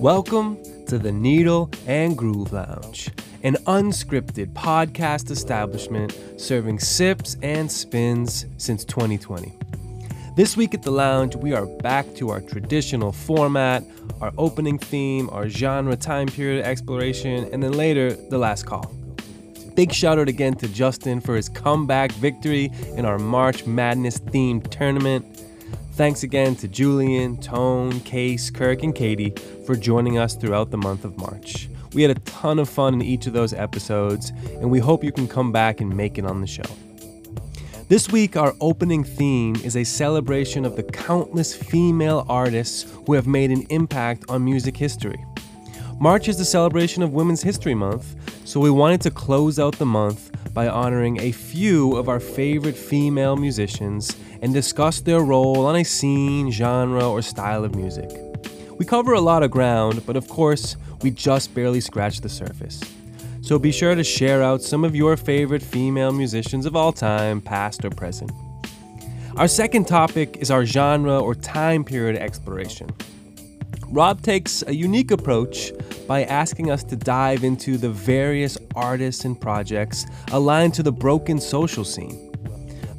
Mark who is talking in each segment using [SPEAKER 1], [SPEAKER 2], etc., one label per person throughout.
[SPEAKER 1] Welcome to the Needle and Groove Lounge, an unscripted podcast establishment serving sips and spins since 2020. This week at the lounge, we are back to our traditional format, our opening theme, our genre time period exploration, and then later, the last call. Big shout out again to Justin for his comeback victory in our March Madness themed tournament. Thanks again to Julian, Tone, Case, Kirk, and Katie for joining us throughout the month of March. We had a ton of fun in each of those episodes, and we hope you can come back and make it on the show. This week, our opening theme is a celebration of the countless female artists who have made an impact on music history. March is the celebration of Women's History Month, so we wanted to close out the month by honoring a few of our favorite female musicians and discuss their role on a scene, genre, or style of music. We cover a lot of ground, but of course, we just barely scratch the surface. So be sure to share out some of your favorite female musicians of all time, past or present. Our second topic is our genre or time period exploration. Rob takes a unique approach by asking us to dive into the various artists and projects aligned to the broken social scene.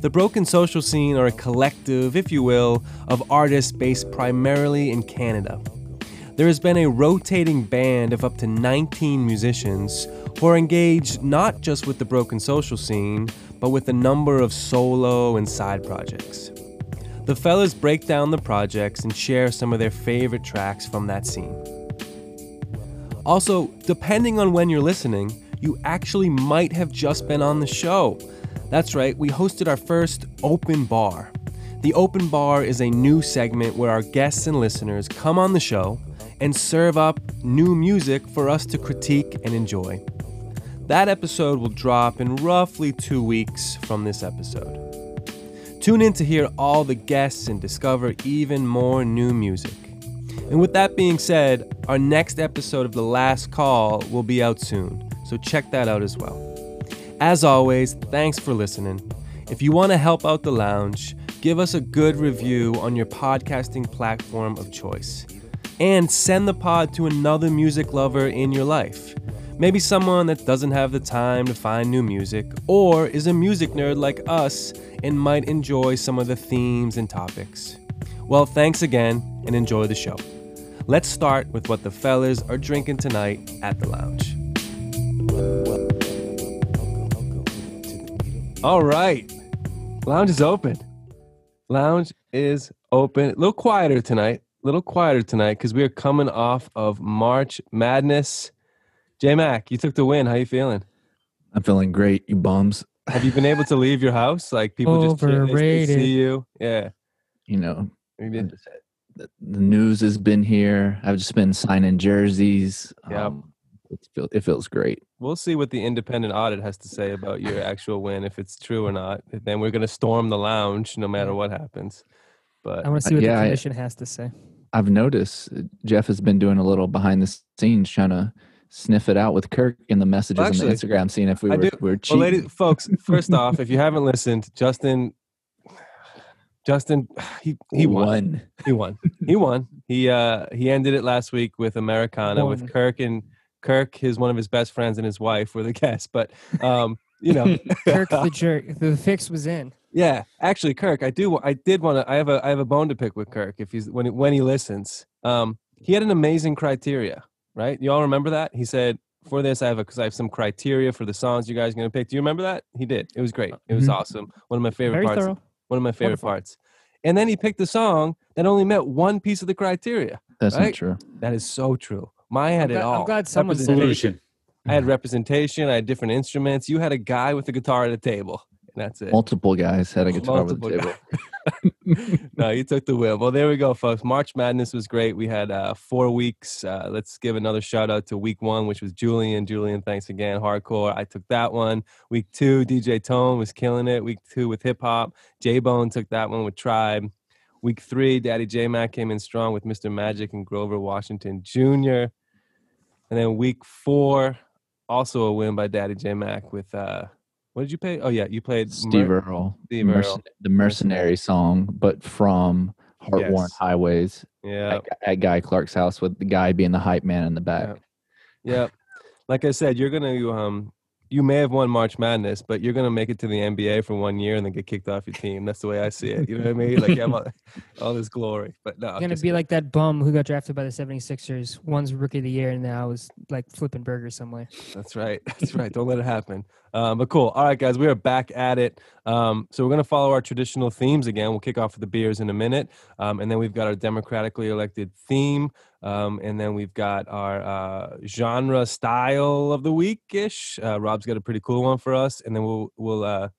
[SPEAKER 1] The Broken Social Scene are a collective, if you will, of artists based primarily in Canada. There has been a rotating band of up to 19 musicians who are engaged not just with the Broken Social Scene, but with a number of solo and side projects. The fellas break down the projects and share some of their favorite tracks from that scene. Also, depending on when you're listening, you actually might have just been on the show. That's right, we hosted our first open bar. The open bar is a new segment where our guests and listeners come on the show and serve up new music for us to critique and enjoy. That episode will drop in roughly two weeks from this episode. Tune in to hear all the guests and discover even more new music. And with that being said, our next episode of The Last Call will be out soon, so check that out as well. As always, thanks for listening. If you want to help out the lounge, give us a good review on your podcasting platform of choice. And send the pod to another music lover in your life. Maybe someone that doesn't have the time to find new music, or is a music nerd like us and might enjoy some of the themes and topics. Well, thanks again and enjoy the show. Let's start with what the fellas are drinking tonight at the lounge. All right. Lounge is open. Lounge is open. A little quieter tonight. A little quieter tonight because we are coming off of March Madness. J Mac, you took the win. How you feeling?
[SPEAKER 2] I'm feeling great, you bums.
[SPEAKER 1] Have you been able to leave your house? Like people just they- they
[SPEAKER 3] Overrated.
[SPEAKER 1] see you. Yeah.
[SPEAKER 2] You know,
[SPEAKER 1] Maybe-
[SPEAKER 2] the, the news has been here. I've just been signing jerseys.
[SPEAKER 1] Yep.
[SPEAKER 2] Um, it, feel, it feels great.
[SPEAKER 1] We'll see what the independent audit has to say about your actual win, if it's true or not. Then we're going to storm the lounge no matter what happens. But
[SPEAKER 3] I want to see what
[SPEAKER 2] yeah,
[SPEAKER 3] the commission has to say.
[SPEAKER 2] I've noticed uh, Jeff has been doing a little behind the scenes trying to sniff it out with Kirk in the messages on
[SPEAKER 1] Actually,
[SPEAKER 2] the Instagram, seeing if we
[SPEAKER 1] I
[SPEAKER 2] were,
[SPEAKER 1] do-
[SPEAKER 2] we were
[SPEAKER 1] Well,
[SPEAKER 2] cheating.
[SPEAKER 1] ladies, folks, first off, if you haven't listened, Justin, Justin, he he won. He won. He won. He uh he ended it last week with Americana
[SPEAKER 3] Won.
[SPEAKER 1] with Kirk and Kirk, his one of his best friends and his wife were the guests. But um, you know,
[SPEAKER 3] Kirk the jerk. The fix was in.
[SPEAKER 1] yeah, actually, Kirk, I do. I did want to. I have a I have a bone to pick with Kirk if he's when he- when he listens. Um, he had an amazing criteria, right? You all remember that? He said. For this, I have because I have some criteria for the songs you guys are gonna pick. Do you remember that? He did. It was great. It was
[SPEAKER 2] Mhm.
[SPEAKER 1] awesome. One of my favorite
[SPEAKER 3] Very
[SPEAKER 1] parts
[SPEAKER 3] thorough.
[SPEAKER 1] one of my favorite
[SPEAKER 3] Wonderful.
[SPEAKER 1] parts. And then he picked a song that only met one piece of the criteria.
[SPEAKER 2] That's
[SPEAKER 1] right?
[SPEAKER 2] not true.
[SPEAKER 1] That is so true. Mine had
[SPEAKER 3] I'm
[SPEAKER 1] it
[SPEAKER 3] glad-
[SPEAKER 1] all.
[SPEAKER 3] I'm glad someone said it.
[SPEAKER 1] Representation. I had representation. I had different instruments. You had a guy with a guitar at a table, and that's it.
[SPEAKER 2] Multiple guys had a guitar
[SPEAKER 1] Multiple
[SPEAKER 2] over the table.
[SPEAKER 1] no, you took the wheel. Well, there we go, folks. March Madness was great. We had uh, four weeks. Uh, let's give another shout out to week one, which was Julian. Julian, thanks again. Hardcore. I took that one. Week two, DJ Tone was killing it. Week two with hip hop. J Bone took that one with Tribe. Week three, Daddy J Mac came in strong with Mr. Magic and Grover Washington Jr. And then week four, also a win by Daddy J Mac with uh, what did you play? Oh yeah, you played
[SPEAKER 2] Steve
[SPEAKER 1] Mer-
[SPEAKER 2] Earle,
[SPEAKER 1] Steve
[SPEAKER 2] merc- the mercenary song, but from heart worn
[SPEAKER 1] Yes.
[SPEAKER 2] highways
[SPEAKER 1] Yeah.
[SPEAKER 2] at, at Guy Clark's house with the guy being the hype man in the back.
[SPEAKER 1] Yeah. Like I said, you're gonna um you may have won March Madness, but you're gonna make it to the NBA for one year and then get kicked off your team. That's the way I see it. You know what I mean? Like you have all, all this glory. But no,
[SPEAKER 3] It's gonna be
[SPEAKER 1] kidding.
[SPEAKER 3] like that bum who got drafted by the 76ers, one's rookie of the year, and now is like flipping burgers somewhere.
[SPEAKER 1] That's right. That's right. Don't let it happen. Um, but cool. All right, guys, we are back at it. Um, so we're going to follow our traditional themes again. We'll kick off with the beers in a minute. Um, and then we've got our democratically elected theme. Um, and then we've got our uh, genre style of the week ish. Uh, Rob's got a pretty cool one for us. And then we'll, we'll uh,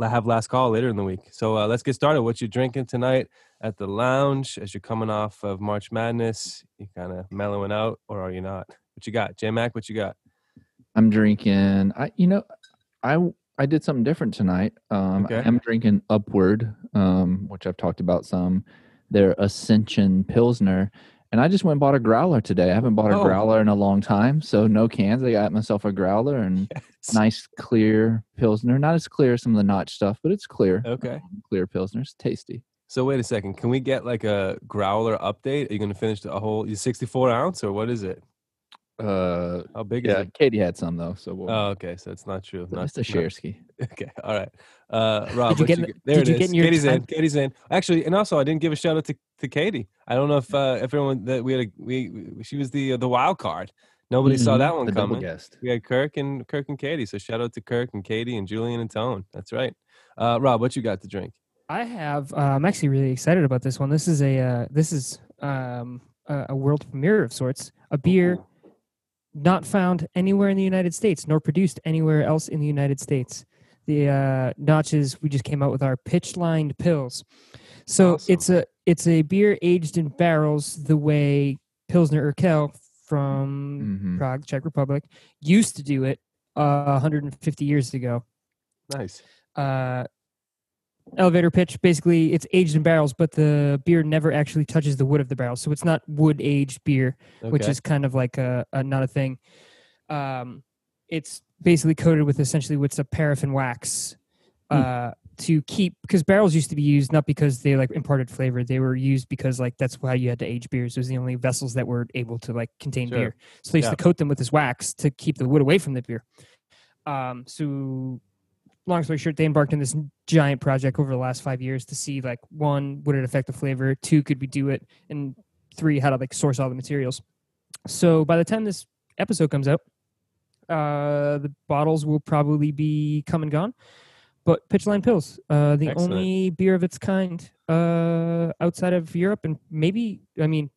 [SPEAKER 1] have last call later in the week. So uh, let's get started. What you drinking tonight at the lounge as you're coming off of March Madness? You kind of mellowing out, or are you not? What you got? J Mac, what you got?
[SPEAKER 2] I'm drinking. I you know, I I did something different tonight. Um,
[SPEAKER 1] Okay.
[SPEAKER 2] I am drinking Upward, um, which I've talked about some. Their Ascension Pilsner, and I just went and bought a growler today. I haven't bought a
[SPEAKER 1] Oh.
[SPEAKER 2] growler in a long time, so no cans. I got myself a growler and nice clear Pilsner. Not as clear as some of the Notch stuff, but it's clear.
[SPEAKER 1] Okay.
[SPEAKER 2] Um, clear Pilsner's tasty.
[SPEAKER 1] So wait a second. Can we get like a growler update? Are you going to finish the whole you 64 ounce or what is it?
[SPEAKER 2] Uh,
[SPEAKER 1] How big is
[SPEAKER 2] yeah,
[SPEAKER 1] it?
[SPEAKER 2] Katie had some though, so we'll,
[SPEAKER 1] Oh, okay. So it's not true. Not,
[SPEAKER 2] it's a
[SPEAKER 1] not-
[SPEAKER 2] Shareski.
[SPEAKER 1] Okay. All right. Uh, Rob,
[SPEAKER 3] Did you
[SPEAKER 1] what
[SPEAKER 3] get
[SPEAKER 1] you
[SPEAKER 3] in-
[SPEAKER 1] get- there
[SPEAKER 3] did
[SPEAKER 1] it
[SPEAKER 3] you get in your
[SPEAKER 1] Katie's in. Katie's in. Actually, and also I didn't give a shout out to, to Katie. I don't know if uh, if everyone that we had a, we, we she was the uh, the wild card. Nobody saw
[SPEAKER 2] Mhm,
[SPEAKER 1] that one
[SPEAKER 2] the double
[SPEAKER 1] coming.
[SPEAKER 2] guest.
[SPEAKER 1] We had Kirk and Kirk and Katie. So shout out to Kirk and Katie and Julian and Tone. That's right. Uh, Rob, what you got to drink?
[SPEAKER 3] I have. Uh, I'm actually really excited about this one. This is a. Uh, this is um, a, a world premiere of sorts. A beer not found anywhere in the United States, nor produced anywhere else in the United States. The uh, notches we just came out with our pitch lined pills. So
[SPEAKER 1] Awesome.
[SPEAKER 3] it's a it's a beer aged in barrels the way Pilsner Urquell from
[SPEAKER 2] Mhm.
[SPEAKER 3] Prague, Czech Republic, used to do it uh, 150 years ago
[SPEAKER 1] Nice.
[SPEAKER 3] uh, elevator pitch. Basically, it's aged in barrels, but the beer never actually touches the wood of the barrel, so it's not wood aged beer, which is kind of like a, a not a thing. Um, it's basically coated with essentially what's a paraffin wax uh, to keep because barrels used to be used not because they like imparted flavor; they were used because like that's how you had to age beers. It was the only vessels that were able to like contain
[SPEAKER 1] Sure.
[SPEAKER 3] beer, so they used
[SPEAKER 1] Yeah.
[SPEAKER 3] to coat them with this wax to keep the wood away from the beer. Um, so long story short, they embarked on this giant project over the last five years to see like one, would it affect the flavor? Two, could we do it? And three, how to like source all the materials. So by the time this episode comes out, uh, the bottles will probably be come and gone. But Pitchline Pills, uh, the
[SPEAKER 1] Excellent.
[SPEAKER 3] only beer of its kind uh, outside of Europe, and maybe I mean,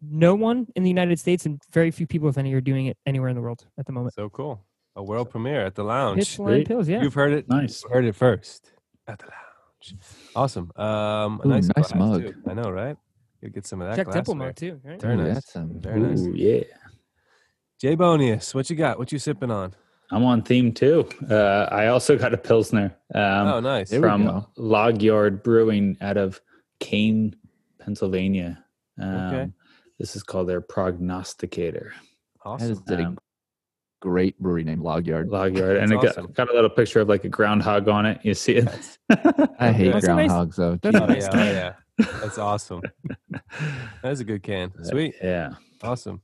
[SPEAKER 3] no one in the United States, and very few people, if any, are doing it anywhere in the world at the moment.
[SPEAKER 1] So cool. A world premiere at the lounge.
[SPEAKER 3] Pitchline Pills, yeah.
[SPEAKER 1] You've heard it.
[SPEAKER 4] Nice.
[SPEAKER 1] Heard it first at the lounge. Awesome. Um, a
[SPEAKER 2] Ooh,
[SPEAKER 1] nice,
[SPEAKER 2] nice mug.
[SPEAKER 1] too. I know, right? You get some of that.
[SPEAKER 3] Jack Temple
[SPEAKER 1] glassware.
[SPEAKER 3] mug too, right?
[SPEAKER 1] Very
[SPEAKER 2] Ooh,
[SPEAKER 1] nice.
[SPEAKER 2] That's um,
[SPEAKER 1] Very nice.
[SPEAKER 4] Ooh, yeah.
[SPEAKER 1] Jay Bonius, what you got? What you sipping on?
[SPEAKER 4] I'm on theme too. Uh, I also got a Pilsner um,
[SPEAKER 1] oh, nice.
[SPEAKER 2] there
[SPEAKER 4] from
[SPEAKER 2] go.
[SPEAKER 4] Log Yard Brewing out of Kane, Pennsylvania. Um,
[SPEAKER 1] Okay.
[SPEAKER 4] This is called their Prognosticator.
[SPEAKER 2] That is
[SPEAKER 1] Awesome.
[SPEAKER 2] a
[SPEAKER 4] Um,
[SPEAKER 2] great brewery named Log Yard.
[SPEAKER 4] Log Yard. and it
[SPEAKER 1] That's
[SPEAKER 4] got, got a little picture of like a groundhog on it. You see it?
[SPEAKER 2] I hate
[SPEAKER 3] That's a nice-
[SPEAKER 2] groundhogs though.
[SPEAKER 3] that's
[SPEAKER 1] Oh, yeah, oh, yeah. That's awesome. That is a good can. Sweet.
[SPEAKER 4] Yeah.
[SPEAKER 1] Awesome.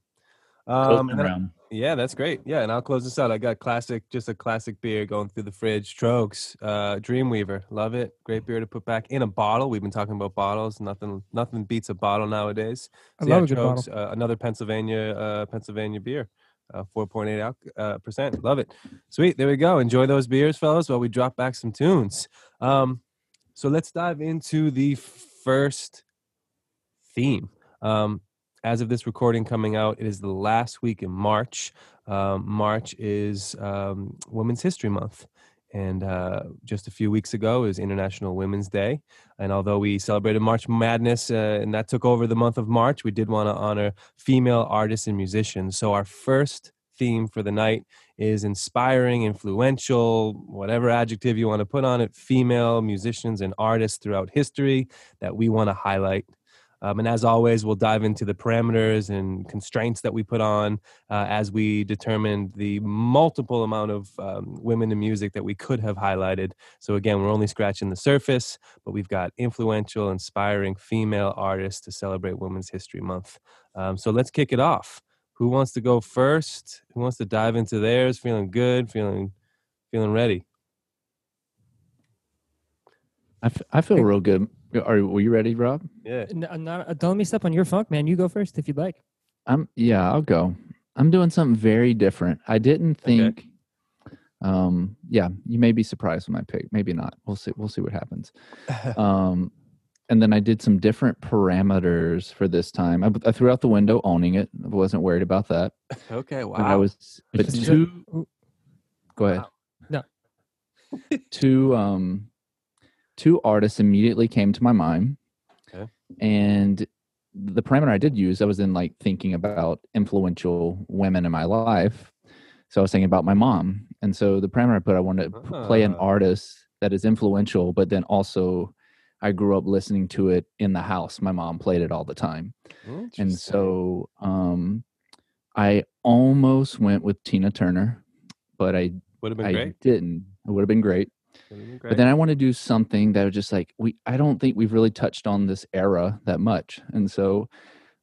[SPEAKER 1] Um, and then- yeah, that's great. Yeah, and I'll close this out. I got classic, just a classic beer going through the fridge. Troegs, uh, Dreamweaver, love it. Great beer to put back in a bottle. We've been talking about bottles. Nothing, nothing beats a bottle nowadays.
[SPEAKER 3] I love
[SPEAKER 1] yeah,
[SPEAKER 3] a good bottle.
[SPEAKER 1] Uh, another Pennsylvania, uh, Pennsylvania beer, uh, four point eight uh, percent. Love it. Sweet. There we go. Enjoy those beers, fellas. While we drop back some tunes. Um, so let's dive into the first theme. Um, as of this recording coming out, it is the last week in March. Um, March is um, Women's History Month. And uh, just a few weeks ago is International Women's Day. And although we celebrated March Madness uh, and that took over the month of March, we did want to honor female artists and musicians. So our first theme for the night is inspiring, influential, whatever adjective you want to put on it, female musicians and artists throughout history that we want to highlight. Um, and as always, we'll dive into the parameters and constraints that we put on uh, as we determined the multiple amount of um, women in music that we could have highlighted. So, again, we're only scratching the surface, but we've got influential, inspiring female artists to celebrate Women's History Month. Um, so, let's kick it off. Who wants to go first? Who wants to dive into theirs? Feeling good? Feeling feeling ready?
[SPEAKER 2] I, f- I feel real good. Are were you ready, Rob?
[SPEAKER 1] Yeah.
[SPEAKER 3] N- uh, not, uh, don't let me step on your funk, man. You go first if you'd like.
[SPEAKER 2] I'm yeah, I'll go. I'm doing something very different. I didn't
[SPEAKER 1] Okay.
[SPEAKER 2] think um yeah, you may be surprised with my pick. Maybe not. We'll see we'll see what happens. Um and then I did some different parameters for this time. I, I threw out the window owning it. I wasn't worried about that.
[SPEAKER 1] okay. Wow.
[SPEAKER 2] But I was but two go ahead.
[SPEAKER 3] No.
[SPEAKER 2] two um two artists immediately came to my mind.
[SPEAKER 1] Okay.
[SPEAKER 2] And the parameter I did use, I was in like thinking about influential women in my life. So I was thinking about my mom. And so the parameter I put, I wanted to p- play an
[SPEAKER 1] Ah.
[SPEAKER 2] artist that is influential, but then also I grew up listening to it in the house. My mom played it all the time. And so um I almost went with Tina Turner, but I
[SPEAKER 1] would have been
[SPEAKER 2] I
[SPEAKER 1] great.
[SPEAKER 2] didn't. It would have been great.
[SPEAKER 1] Would have been great.
[SPEAKER 2] But then I want to do something that was just like we I don't think we've really touched on this era that much. And so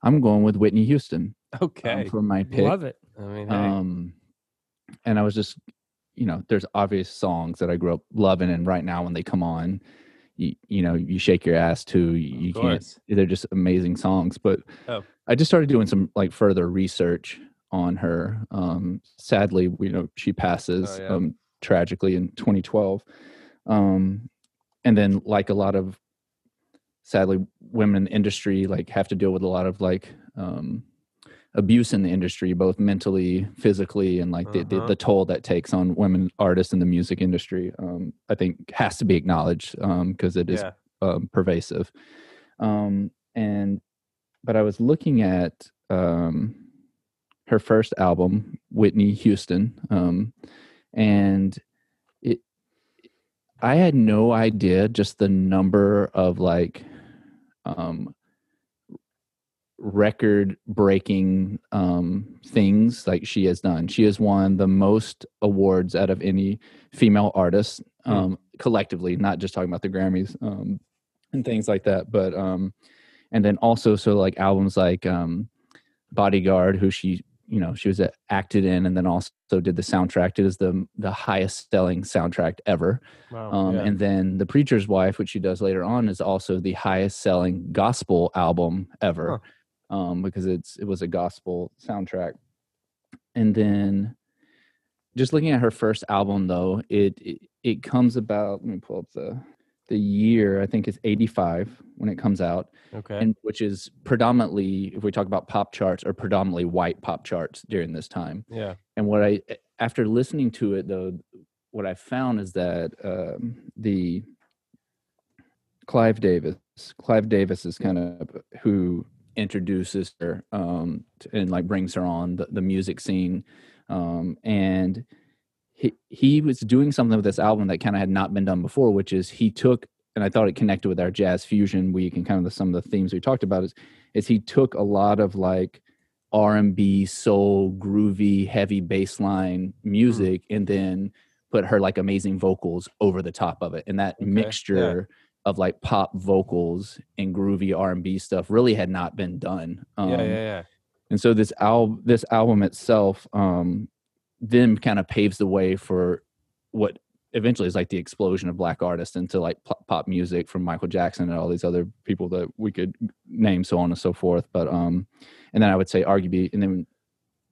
[SPEAKER 2] I'm going with Whitney Houston um,
[SPEAKER 1] okay.
[SPEAKER 2] for my pick.
[SPEAKER 3] Love it.
[SPEAKER 1] I mean, hey.
[SPEAKER 2] Um and I was just you know, there's obvious songs that I grew up loving and right now when they come on you, you know, you shake your ass too. You, you
[SPEAKER 1] of
[SPEAKER 2] can't they're just amazing songs. But
[SPEAKER 1] Oh.
[SPEAKER 2] I just started doing some like further research on her. Um, sadly, you know, she passes
[SPEAKER 1] Oh, yeah.
[SPEAKER 2] um, tragically in 2012. Um, and then, like a lot of sadly, women in the industry like have to deal with a lot of like um, abuse in the industry, both mentally, physically, and like the, the,
[SPEAKER 1] Uh-huh.
[SPEAKER 2] the toll that takes on women artists in the music industry. Um, I think has to be acknowledged because it is
[SPEAKER 1] yeah.
[SPEAKER 2] um, pervasive. Um, and but I was looking at um, her first album, Whitney Houston, um, and. I had no idea just the number of like um, record breaking um, things like she has done. She has won the most awards out of any female artist
[SPEAKER 1] Hmm.
[SPEAKER 2] um, collectively, not just talking about the Grammys um, and things like that. But um, and then also so like albums like um, Bodyguard, who she you know she was uh, acted in, and then also did the soundtrack. It is the the highest selling soundtrack ever.
[SPEAKER 1] Wow.
[SPEAKER 2] Um,
[SPEAKER 1] yeah.
[SPEAKER 2] And then The Preacher's Wife, which she does later on, is also the highest selling gospel album ever um, because it's it was a gospel soundtrack. And then just looking at her first album, though, it it, it comes about. Let me pull up the the year. I think is eighty five when it comes out,
[SPEAKER 1] okay.
[SPEAKER 2] and which is predominantly, if we talk about pop charts, are predominantly white pop charts during this time.
[SPEAKER 1] yeah.
[SPEAKER 2] And what I, after listening to it though, what I found is that um, the Clive Davis, Clive Davis is kind of who introduces her um, and like brings her on the, the music scene. Um, and he, he was doing something with this album that kind of had not been done before, which is he took, and I thought it connected with our jazz fusion week and kind of the, some of the themes we talked about is, is he took a lot of like R&B, soul, groovy, heavy bass line music and then put her like amazing vocals over the top of it. And that
[SPEAKER 1] Okay, yeah.
[SPEAKER 2] mixture of like pop vocals and groovy R&B stuff really had not been done. Um,
[SPEAKER 1] yeah. Yeah. Yeah.
[SPEAKER 2] and so this album this album itself um then kind of paves the way for what eventually is like the explosion of black artists into like pop, music from michael jackson and all these other people that we could name so on and so forth but um and then i would say arguably and then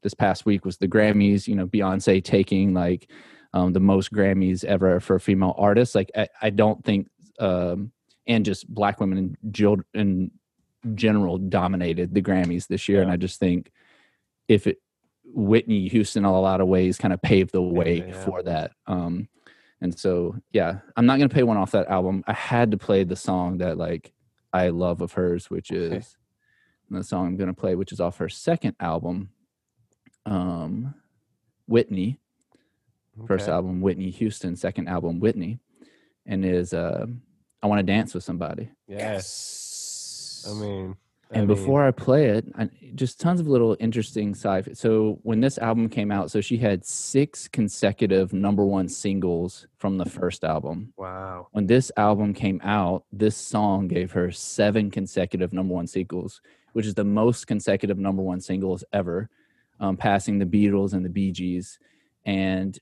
[SPEAKER 2] this past week was the grammys you know beyonce taking like um, the most grammys ever for a female artist like i, I don't think um and just black women and in general dominated the Grammys this year, and I just think if it Whitney Houston in a lot of ways kind of paved the way
[SPEAKER 1] it, yeah.
[SPEAKER 2] for that. Um, and so yeah, I'm not gonna play one off that album. I had to play the song that like I love of hers, which
[SPEAKER 1] Okay.
[SPEAKER 2] is the song I'm gonna play, which is off her second album, um, Whitney. First album, Whitney Houston. Second album, Whitney, and is uh, I want to dance with somebody.
[SPEAKER 1] Yes. I mean, I
[SPEAKER 2] and
[SPEAKER 1] mean,
[SPEAKER 2] before I play it, I, just tons of little interesting side. So when this album came out, so she had six consecutive number one singles from the first album.
[SPEAKER 1] wow,
[SPEAKER 2] When this album came out, this song gave her seven consecutive number one singles, which is the most consecutive number one singles ever, um, passing the Beatles and the Bee Gees. And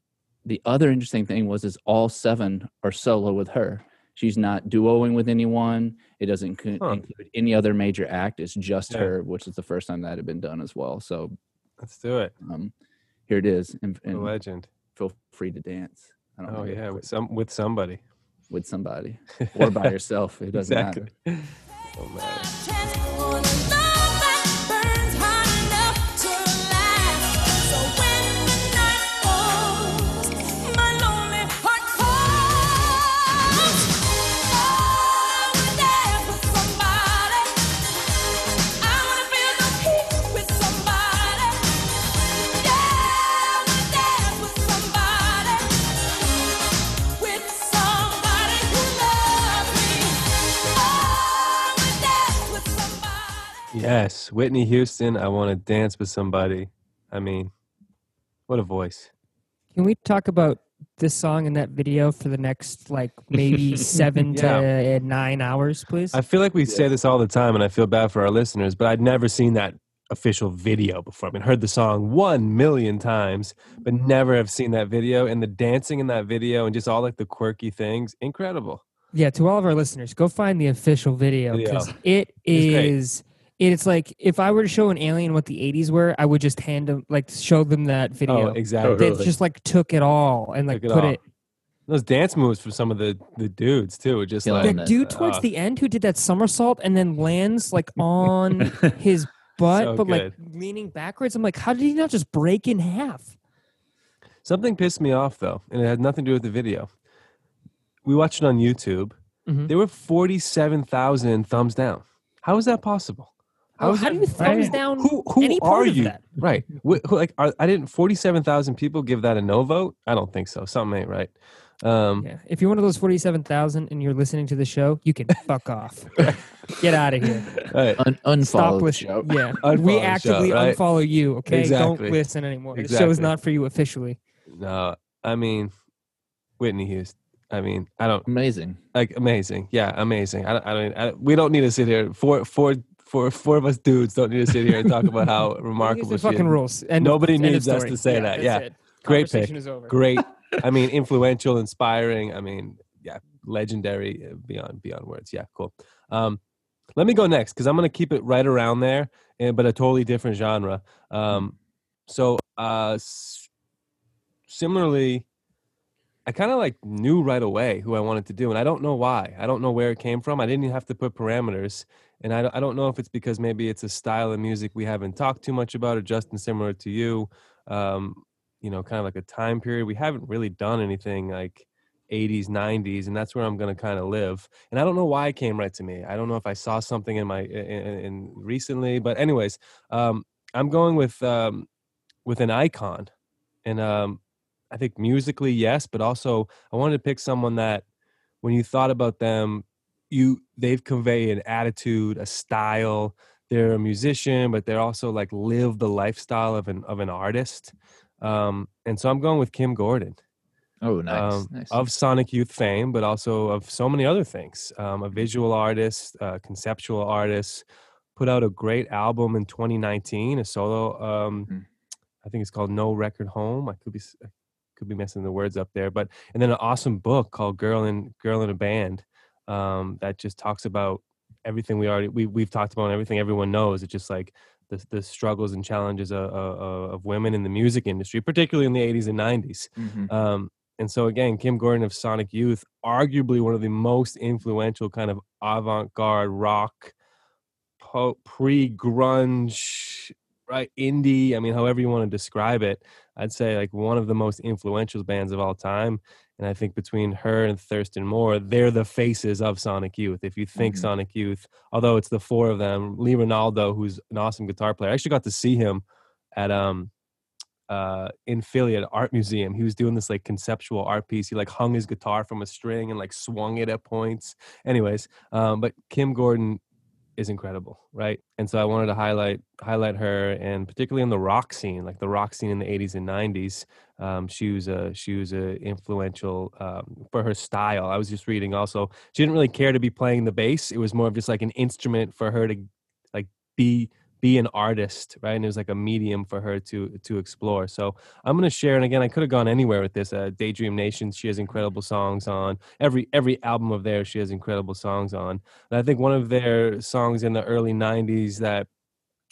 [SPEAKER 2] the other interesting thing was, is all seven are solo with her. She's not duoing with anyone. It doesn't co-
[SPEAKER 1] Huh.
[SPEAKER 2] include any other major act. It's just
[SPEAKER 1] Yeah.
[SPEAKER 2] her, which is the first time that had been done as well. So
[SPEAKER 1] let's do it.
[SPEAKER 2] um, here it is, and,
[SPEAKER 1] A
[SPEAKER 2] and
[SPEAKER 1] legend.
[SPEAKER 2] feel free to dance. I don't
[SPEAKER 1] Oh
[SPEAKER 2] know
[SPEAKER 1] yeah, with some with somebody.
[SPEAKER 2] with somebody or by yourself. It doesn't matter.
[SPEAKER 1] exactly. Don't matter. Yes, Whitney Houston. I want to dance with somebody. I mean, what a voice.
[SPEAKER 3] Can we talk about this song and that video for the next like maybe seven to eh, nine hours, please?
[SPEAKER 1] I feel like we say this all the time, and I feel bad for our listeners, but I'd never seen that official video before. I mean, heard the song one million times, but never have seen that video. And the dancing in that video, and just all like the quirky things, incredible.
[SPEAKER 3] yeah, to all of our listeners, go find the official video
[SPEAKER 1] Video.
[SPEAKER 3] because
[SPEAKER 1] It's great.
[SPEAKER 3] is. It's like if I were to show an alien what the '80s were, I would just hand them like show them that video.
[SPEAKER 1] Oh, exactly.
[SPEAKER 3] They
[SPEAKER 4] Really?
[SPEAKER 3] just like took it all and like
[SPEAKER 1] Took it
[SPEAKER 3] put
[SPEAKER 1] all.
[SPEAKER 3] it.
[SPEAKER 1] Those dance moves for some of the the dudes too, just
[SPEAKER 2] Killing
[SPEAKER 1] like
[SPEAKER 3] The dude towards
[SPEAKER 1] uh,
[SPEAKER 3] the end who did that somersault and then lands like on his butt,
[SPEAKER 1] So
[SPEAKER 3] but like leaning backwards. I'm like, how did he not just break in half?
[SPEAKER 1] Something pissed me off though, and it had nothing to do with the video. We watched it on YouTube.
[SPEAKER 3] Mhm.
[SPEAKER 1] There were forty-seven thousand thumbs down. How is that possible?
[SPEAKER 3] How,
[SPEAKER 1] is
[SPEAKER 3] how do you thumbs
[SPEAKER 4] Right.
[SPEAKER 3] down
[SPEAKER 1] Who who
[SPEAKER 3] any
[SPEAKER 1] are
[SPEAKER 3] part of
[SPEAKER 1] you?
[SPEAKER 3] that?
[SPEAKER 1] Right? Who, like, are, I didn't. Forty-seven thousand people give that a no vote. I don't think so. Something ain't right. Um,
[SPEAKER 3] Yeah. If you're one of those 47,000 and you're listening to the show, you can fuck off. Get out of here.
[SPEAKER 1] all right.
[SPEAKER 2] Un- unfollow
[SPEAKER 3] Stop
[SPEAKER 2] the
[SPEAKER 3] listening.
[SPEAKER 2] show.
[SPEAKER 3] Yeah.
[SPEAKER 1] Unfollow
[SPEAKER 3] we actively
[SPEAKER 1] show, right?
[SPEAKER 3] unfollow you, okay?
[SPEAKER 1] Exactly.
[SPEAKER 3] Don't listen anymore. The show is not for you officially.
[SPEAKER 1] No, I mean, Whitney Houston. I mean, I don't
[SPEAKER 2] Amazing.
[SPEAKER 1] like amazing. Yeah, amazing. I don't. I don't. I, we don't need to sit here. Four, four, four, four of us dudes don't need to sit here and talk about how remarkable she
[SPEAKER 3] fucking
[SPEAKER 1] is.
[SPEAKER 3] rules. End
[SPEAKER 1] Nobody needs us to say that. Yeah.
[SPEAKER 3] it.
[SPEAKER 1] Great pick.
[SPEAKER 3] is over.
[SPEAKER 1] great. I mean, influential, inspiring. I mean, yeah, legendary uh, beyond beyond words. Yeah, cool. Um, let me go next because I'm going to keep it right around there, and but a totally different genre. Um, so uh, s- similarly, I kind of like knew right away who I wanted to do, and I don't know why. I don't know where it came from. I didn't even have to put parameters, and I I don't know if it's because maybe it's a style of music we haven't talked too much about, or Justin, similar to you. Um, you know, kind of like a time period. We haven't really done anything like 80s, 90s, and that's where I'm going to kind of live. And I don't know why it came right to me. I don't know if I saw something in my in in recently, but anyways, um, I'm going with um, with an icon, and um, I think musically, yes, but also I wanted to pick someone that when you thought about them, you they've conveyed an attitude, a style. They're a musician, but they're also like live the lifestyle of an of an artist. Um, and so I'm going with Kim Gordon
[SPEAKER 2] Oh, nice.
[SPEAKER 1] um,
[SPEAKER 2] nice.
[SPEAKER 1] of Sonic Youth fame, but also of so many other things. Um, a visual artist, uh, conceptual artist, put out a great album in 2019, a solo. Um,
[SPEAKER 2] Mhm.
[SPEAKER 1] I think it's called No Record Home. I could be I could be messing the words up there, but and then an awesome book called Girl in Girl in a Band um, that just talks about everything we already we we've talked about and everything everyone knows. It's just like the the struggles and challenges of, of, of women in the music industry, particularly in the 80s and 90s.
[SPEAKER 2] Mhm.
[SPEAKER 1] Um, and so again, Kim Gordon of Sonic Youth, arguably one of the most influential kind of avant-garde rock, po- pre-grunge, right, indie. I mean, however you want to describe it, I'd say like one of the most influential bands of all time. And I think between her and Thurston Moore, they're the faces of Sonic Youth. If you think
[SPEAKER 2] Mhm.
[SPEAKER 1] Sonic Youth, although it's the four of them, Lee Ranaldo, who's an awesome guitar player, I actually got to see him at um uh, in Philly at Art Museum. He was doing this like conceptual art piece. He like hung his guitar from a string and like swung it at points. Anyways, um, but Kim Gordon is incredible, right? And so I wanted to highlight highlight her, and particularly in the rock scene, like the rock scene in the '80s and '90s. Um, she was a she was a influential um, for her style. I was just reading also. She didn't really care to be playing the bass. It was more of just like an instrument for her to like be be an artist, right? And it was like a medium for her to to explore. So I'm gonna share, and again, I could have gone anywhere with this. Uh, Daydream Nation, she has incredible songs on every every album of theirs. She has incredible songs on. And I think one of their songs in the early '90s that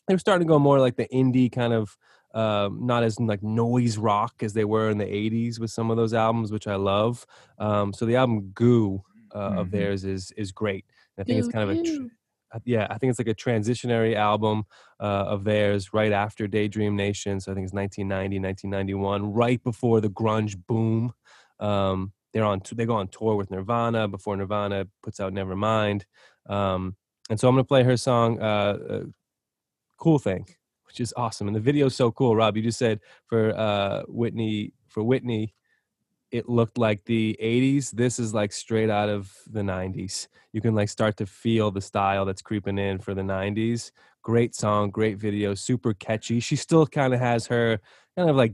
[SPEAKER 1] they were starting to go more like the indie kind of, um, not as like noise rock as they were in the '80s with some of those albums, which I love. Um, so the album Goo uh, of
[SPEAKER 2] Mhm.
[SPEAKER 1] theirs is is great. I think it's kind of a tr- yeah, I think it's like a transitionary album uh, of theirs right after Daydream Nation. So I think it's 1990, 1991, right before the grunge boom. Um, they're on they go on tour with Nirvana before Nirvana puts out Nevermind. Um, and so I'm gonna play her song uh, uh, "Cool Thing," which is awesome, and the video's so cool. Rob, you just said for uh, Whitney for Whitney, it looked like the 80s this is like straight out of the 90s you can like start to feel the style that's creeping in for the 90s great song great video super catchy. She still kind of has her kind of like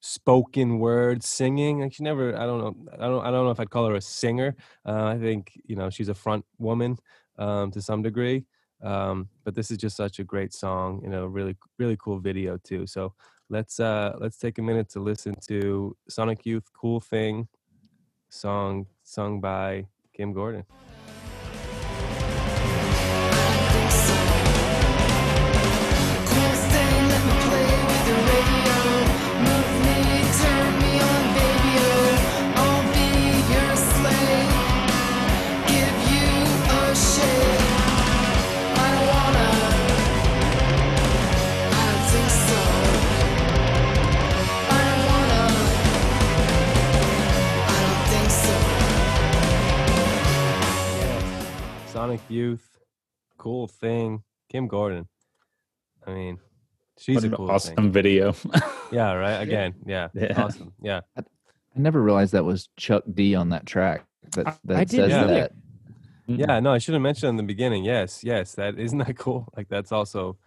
[SPEAKER 1] spoken word singing like she never i don't know i don't i don't know if i'd call her a singer. Uh, i think you know she's a front woman um, to some degree. Um, but this is just such a great song you know really really cool video too. So let's uh let's take a minute to listen to sonic youth cool thing song sung by kim gordon sonic youth cool thing kim gordon i mean she's
[SPEAKER 4] What
[SPEAKER 1] a
[SPEAKER 4] an
[SPEAKER 1] cool
[SPEAKER 4] awesome
[SPEAKER 1] thing
[SPEAKER 4] video.
[SPEAKER 1] yeah right again yeah,
[SPEAKER 4] Yeah.
[SPEAKER 1] awesome yeah
[SPEAKER 2] I never realized that was Chuck D on that track. That that
[SPEAKER 3] I did
[SPEAKER 2] says
[SPEAKER 1] Yeah.
[SPEAKER 2] that.
[SPEAKER 1] yeah no i should have mentioned in the beginning yes yes that isn't that cool like that's also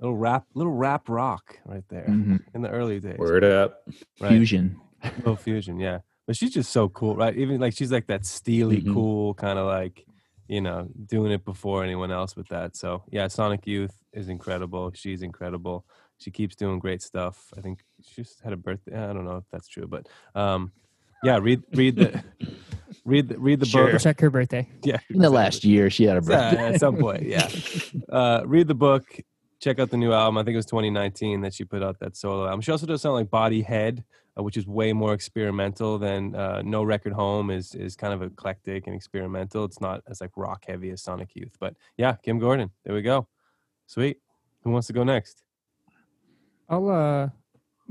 [SPEAKER 1] little rap little rap rock right there
[SPEAKER 2] Mhm.
[SPEAKER 1] in the early days
[SPEAKER 4] Word up.
[SPEAKER 1] right
[SPEAKER 2] Fusion.
[SPEAKER 1] little fusion yeah but she's just so cool right even like she's like that steely
[SPEAKER 4] Mhm.
[SPEAKER 1] cool kind of like you know doing it before anyone else with that. So yeah sonic youth is incredible. She's incredible. She keeps doing great stuff. I think she just had a birthday. I don't know if that's true but um yeah read read the read the read the
[SPEAKER 4] Sure.
[SPEAKER 1] book.
[SPEAKER 3] Check her birthday.
[SPEAKER 1] yeah.
[SPEAKER 2] In the last year, she had a
[SPEAKER 1] uh,
[SPEAKER 2] birthday.
[SPEAKER 1] at some point yeah. Uh read the book. Check out the new album. I think it was 2019 that she put out that solo album. She also does something like body head uh, which is way more experimental than uh, no record home is is kind of eclectic and experimental it's not as like rock heavy as sonic youth but yeah kim gordon there we go sweet who wants to go next
[SPEAKER 3] I'll uh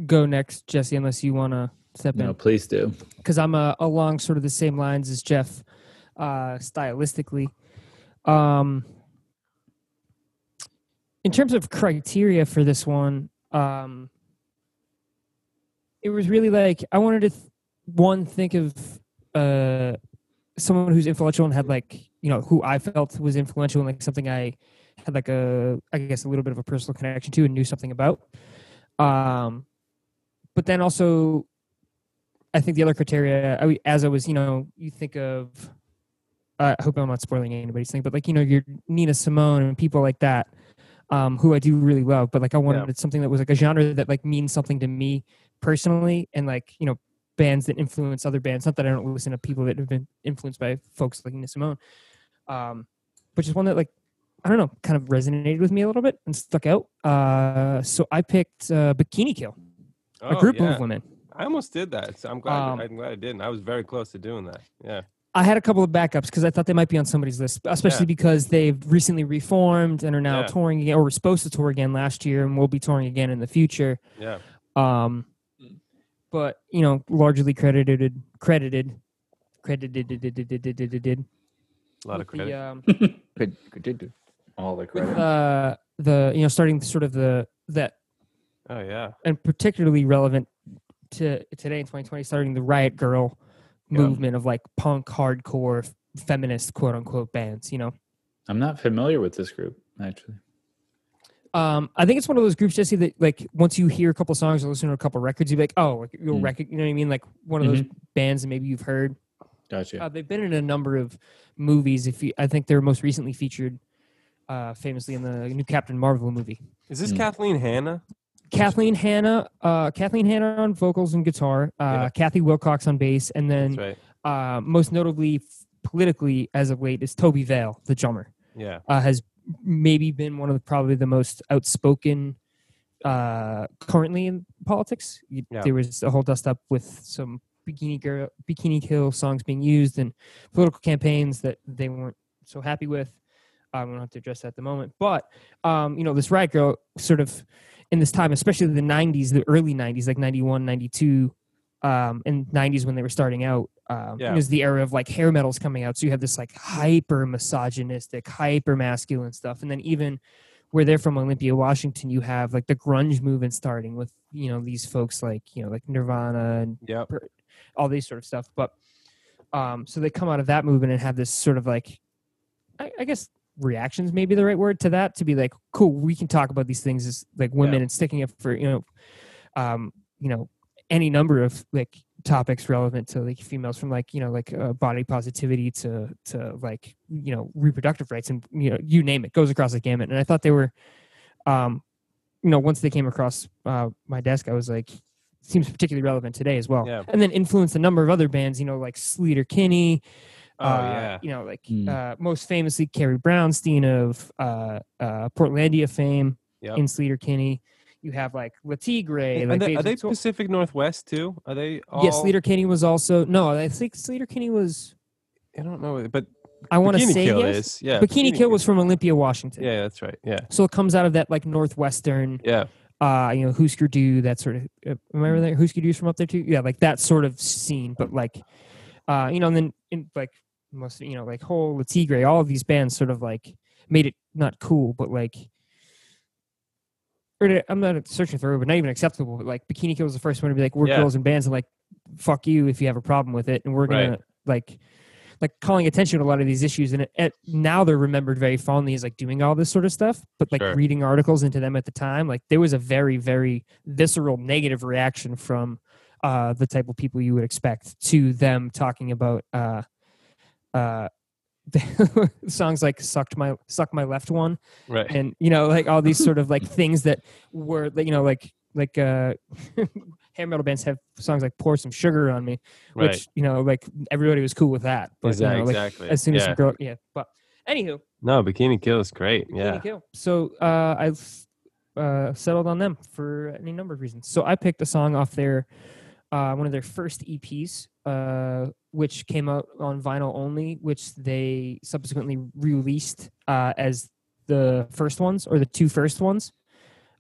[SPEAKER 3] go next, Jesse, unless you want to step
[SPEAKER 4] No,
[SPEAKER 3] in.
[SPEAKER 4] No, please do.
[SPEAKER 3] because I'm uh, along sort of the same lines as Jeff, uh, stylistically. Um, in terms of criteria for this one, um, it was really like I wanted to th- one think of uh, someone who's influential and had like you know who I felt was influential and like something I had like a I guess a little bit of a personal connection to and knew something about. Um, but then also I think the other criteria, I, as I was, you know, you think of, uh, I hope I'm not spoiling anybody's thing, but like, you know, your Nina Simone and people like that, um, who I do really love, but like, I wanted something that was like a genre that like means something to me personally and like, you know, bands that influence other bands. Not that I don't listen to people that have been influenced by folks like Nina Simone, um, but just one that like, I don't know, kind of resonated with me a little bit and stuck out. Uh, so I picked uh, Bikini Kill, a
[SPEAKER 1] Oh,
[SPEAKER 3] group
[SPEAKER 1] yeah.
[SPEAKER 3] of women.
[SPEAKER 1] i almost did that so i'm glad
[SPEAKER 3] Um,
[SPEAKER 1] i'm glad i didn't i was very close to doing that yeah
[SPEAKER 3] I had a couple of backups because I thought they might be on somebody's list, especially because they've recently reformed and are now
[SPEAKER 1] Yeah.
[SPEAKER 3] touring again, or were supposed to tour again last year, and will be touring again in the future.
[SPEAKER 1] yeah
[SPEAKER 3] Um, but you know, largely credited, credited, credited, did, did, did, did, did, did, did,
[SPEAKER 1] a lot of
[SPEAKER 3] with
[SPEAKER 1] credit
[SPEAKER 3] The, um,
[SPEAKER 2] Good, good, good, good.
[SPEAKER 4] All the
[SPEAKER 3] with
[SPEAKER 4] credit.
[SPEAKER 3] uh, the you know, starting sort of the that
[SPEAKER 1] oh yeah
[SPEAKER 3] and particularly relevant to today in 2020, starting the Riot Girl
[SPEAKER 1] Yeah.
[SPEAKER 3] movement of like punk, hardcore, feminist, quote unquote bands. You know,
[SPEAKER 4] I'm not familiar with this group actually.
[SPEAKER 3] Um, I think it's one of those groups, Jesse, that like once you hear a couple songs or listen to a couple records, you're like, oh, like, you'll
[SPEAKER 4] Mm.
[SPEAKER 3] recognize, you know what I mean? Like one of those bands that maybe you've heard.
[SPEAKER 4] Gotcha.
[SPEAKER 3] Uh, they've been in a number of movies. If you, I think they're most recently featured, uh, famously in the new Captain Marvel movie.
[SPEAKER 1] Is this
[SPEAKER 4] Mm.
[SPEAKER 1] Kathleen Hanna?
[SPEAKER 3] Kathleen Hanna, uh, Kathleen Hanna on vocals and guitar, uh,
[SPEAKER 1] Yeah.
[SPEAKER 3] Kathi Wilcox on bass, and then
[SPEAKER 1] right.
[SPEAKER 3] uh, most notably politically as of late is Tobi Vail, the drummer.
[SPEAKER 1] Yeah.
[SPEAKER 3] uh, has maybe been one of the, probably the most outspoken uh, currently in politics. You,
[SPEAKER 1] Yeah.
[SPEAKER 3] There was a whole dust up with some bikini girl, bikini kill songs being used in political campaigns that they weren't so happy with. Um, we don't have to address that at the moment, but um, you know, this riot girl sort of in this time, especially the '90s, the early '90s, like '91, '92, um, and '90s when they were starting out. Um,
[SPEAKER 1] Yeah.
[SPEAKER 3] It was the era of like hair metals coming out, so you have this like hyper misogynistic, hyper masculine stuff, and then even where they're from Olympia, Washington, you have like the grunge movement starting with you know these folks like you know like Nirvana and
[SPEAKER 1] Yep.
[SPEAKER 3] all these sort of stuff. But um, so they come out of that movement and have this sort of like, I, I guess reactions maybe the right word to that to be like, cool, we can talk about these things as like women
[SPEAKER 1] Yeah.
[SPEAKER 3] and sticking up for you know, um, you know, any number of like topics relevant to like females from like you know like uh, body positivity to to like you know reproductive rights and you know you name it goes across the gamut and i thought they were um you know once they came across uh my desk i was like seems particularly relevant today as well
[SPEAKER 1] Yeah.
[SPEAKER 3] and then influenced a number of other bands you know like sleater kinney
[SPEAKER 1] Oh
[SPEAKER 3] uh,
[SPEAKER 1] yeah.
[SPEAKER 3] you know like
[SPEAKER 4] Hmm.
[SPEAKER 3] uh most famously carrie brownstein of uh uh portlandia fame
[SPEAKER 1] Yep.
[SPEAKER 3] in sleater kinney you have like Le Tigre
[SPEAKER 1] Are
[SPEAKER 3] like
[SPEAKER 1] they, are they Pacific Northwest too? Are they? All,
[SPEAKER 3] Yes, Leader Kinney was also no. I think Sleater-Kinney was.
[SPEAKER 1] I don't know, but
[SPEAKER 3] I want to say
[SPEAKER 1] Kill
[SPEAKER 3] yes.
[SPEAKER 1] is. Yeah.
[SPEAKER 3] Bikini Kill was from Olympia, Washington.
[SPEAKER 1] Yeah, that's right. Yeah.
[SPEAKER 3] So it comes out of that like northwestern,
[SPEAKER 1] Yeah.
[SPEAKER 3] uh, you know, Husker Du, that sort of. Uh, remember that Husker Du's from up there too? Yeah, like that sort of scene, but like, uh, you know, and then in like most, you know, like Hole Le Tigre, all of these bands sort of like made it not cool, but like. Or I'm not searching for it, but not even acceptable. Like Bikini Kill was the first one to be like, we're
[SPEAKER 1] Yeah.
[SPEAKER 3] girls and bands, and like, fuck you if you have a problem with it, and we're gonna
[SPEAKER 1] Right.
[SPEAKER 3] like like calling attention to a lot of these issues and it, it, now they're remembered very fondly as like doing all this sort of stuff but like
[SPEAKER 1] Sure.
[SPEAKER 3] reading articles into them at the time like there was a very very visceral negative reaction from uh the type of people you would expect to them talking about uh uh songs like sucked my suck my left one
[SPEAKER 1] Right.
[SPEAKER 3] and you know like all these sort of like things that were you know like like uh hair metal bands have songs like pour some sugar on me
[SPEAKER 1] right.
[SPEAKER 3] which you know like everybody was cool with that but you know,
[SPEAKER 1] exactly.
[SPEAKER 3] like,
[SPEAKER 1] exactly.
[SPEAKER 3] as soon as
[SPEAKER 1] yeah.
[SPEAKER 3] girl yeah but anywho
[SPEAKER 1] No, Bikini Kill is great.
[SPEAKER 3] Bikini
[SPEAKER 1] Yeah.
[SPEAKER 3] Kill. so uh i uh settled on them for any number of reasons so i picked a song off their uh one of their first eps uh which came out on vinyl only which they subsequently released uh as the first ones or the two first ones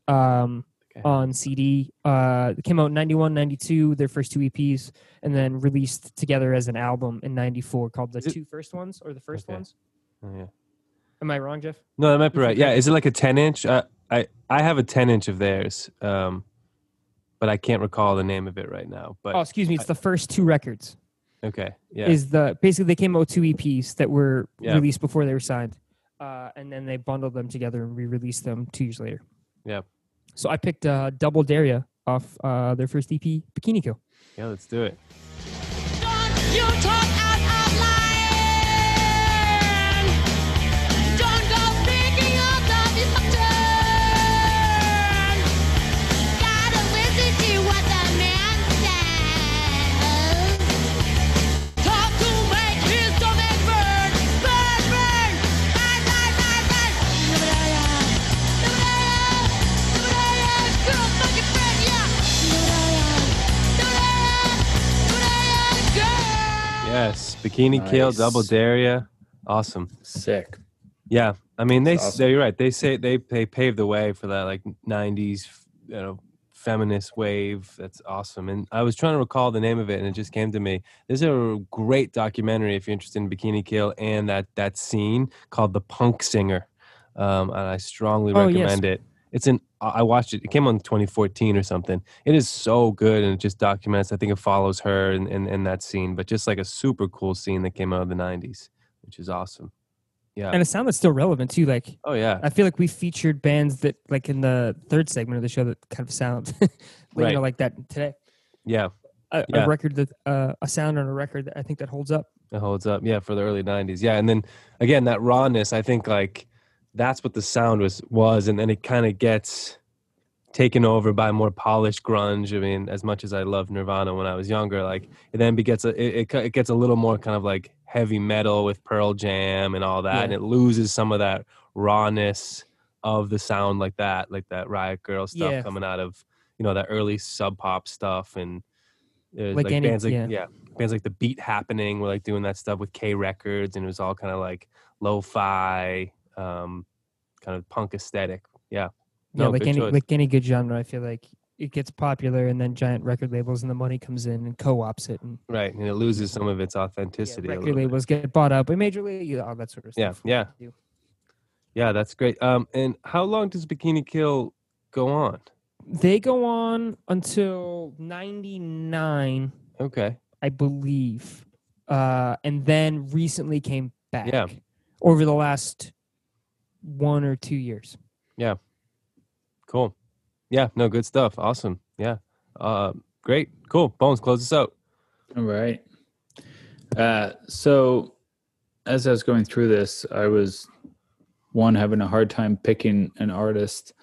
[SPEAKER 3] um
[SPEAKER 1] Okay.
[SPEAKER 3] on cd uh came out in 91 92 their first two eps and then released together as an album in 94 called the
[SPEAKER 1] Is it-
[SPEAKER 3] two first ones or the first
[SPEAKER 1] Okay.
[SPEAKER 3] ones
[SPEAKER 1] Oh, yeah.
[SPEAKER 3] am i wrong jeff
[SPEAKER 1] No, that might be right. Yeah. Is it like a 10 inch? Uh, I I have a 10 inch of theirs, um, but I can't recall the name of it right now. But
[SPEAKER 3] oh excuse me it's the first two records
[SPEAKER 1] okay. Yeah.
[SPEAKER 3] is the basically they came out with two EPs that were
[SPEAKER 1] Yeah.
[SPEAKER 3] released before they were signed, uh, and then they bundled them together and re-released them two years later.
[SPEAKER 1] Yeah.
[SPEAKER 3] So I picked uh, Double Dare Ya off uh, their first EP, Bikini Kill.
[SPEAKER 1] yeah. Let's do it. Yes. Bikini Kill, Double
[SPEAKER 4] Nice.
[SPEAKER 1] Dare Ya. Awesome.
[SPEAKER 4] Sick.
[SPEAKER 1] Yeah. I mean, they,
[SPEAKER 4] awesome.
[SPEAKER 1] you're right. They say they, they paved the way for that like 90s, you know, feminist wave. That's awesome. And I was trying to recall the name of it and it just came to me. There's a great documentary if you're interested in Bikini Kill and that, that scene called The Punk Singer. Um, and I strongly
[SPEAKER 3] Oh, yes.
[SPEAKER 1] recommend it. It's an I watched it. It came on 2014 or something. It is so good and it just documents. I think it follows her and in, in, that scene, but just like a super cool scene that came out of the 90s, which is awesome. Yeah.
[SPEAKER 3] and a sound that's still relevant too. Like
[SPEAKER 1] oh yeah.
[SPEAKER 3] I feel like we featured bands that, like in the third segment of the show, that kind of sound, you
[SPEAKER 1] Right.
[SPEAKER 3] know, like that today.
[SPEAKER 1] Yeah.
[SPEAKER 3] A,
[SPEAKER 1] Yeah.
[SPEAKER 3] a record that, uh, a sound on a record that I think that holds up.
[SPEAKER 1] It holds up. Yeah, for the early '90s. Yeah, and then again that rawness. I think like that's what the sound was was, and then it kind of gets taken over by more polished grunge. I mean, as much as I loved Nirvana when I was younger, like it then gets a it, it, gets a little more kind of like heavy metal with Pearl Jam and all that,
[SPEAKER 3] Yeah.
[SPEAKER 1] and it loses some of that rawness of the sound like that, like that Riot Grrrl stuff
[SPEAKER 3] Yeah.
[SPEAKER 1] coming out of you know that early sub pop stuff and. uh,
[SPEAKER 3] Like any-
[SPEAKER 1] bands like
[SPEAKER 3] yeah.
[SPEAKER 1] yeah bands like the beat happening were like doing that stuff with k records and it was all kind of like lo-fi um kind of punk aesthetic yeah
[SPEAKER 3] Yeah, like any
[SPEAKER 1] choice.
[SPEAKER 3] like any good genre, I feel like it gets popular and then giant record labels and the money comes in and co-ops it and
[SPEAKER 1] right and it loses some of its
[SPEAKER 3] yeah,
[SPEAKER 1] authenticity a
[SPEAKER 3] record
[SPEAKER 1] little bit.
[SPEAKER 3] labels get bought out by major league, all that sort of
[SPEAKER 1] Yeah,
[SPEAKER 3] stuff.
[SPEAKER 1] yeah. yeah that's great um and how long does bikini kill go on
[SPEAKER 3] They go on until '99,
[SPEAKER 1] okay
[SPEAKER 3] I believe, uh, and then recently came back.
[SPEAKER 1] Yeah.
[SPEAKER 3] over the last one or two years. Yeah.
[SPEAKER 1] Cool yeah no good stuff awesome yeah uh great cool bones close us out
[SPEAKER 4] All right. Uh, so, as I was going through this, I was one having a hard time picking an artist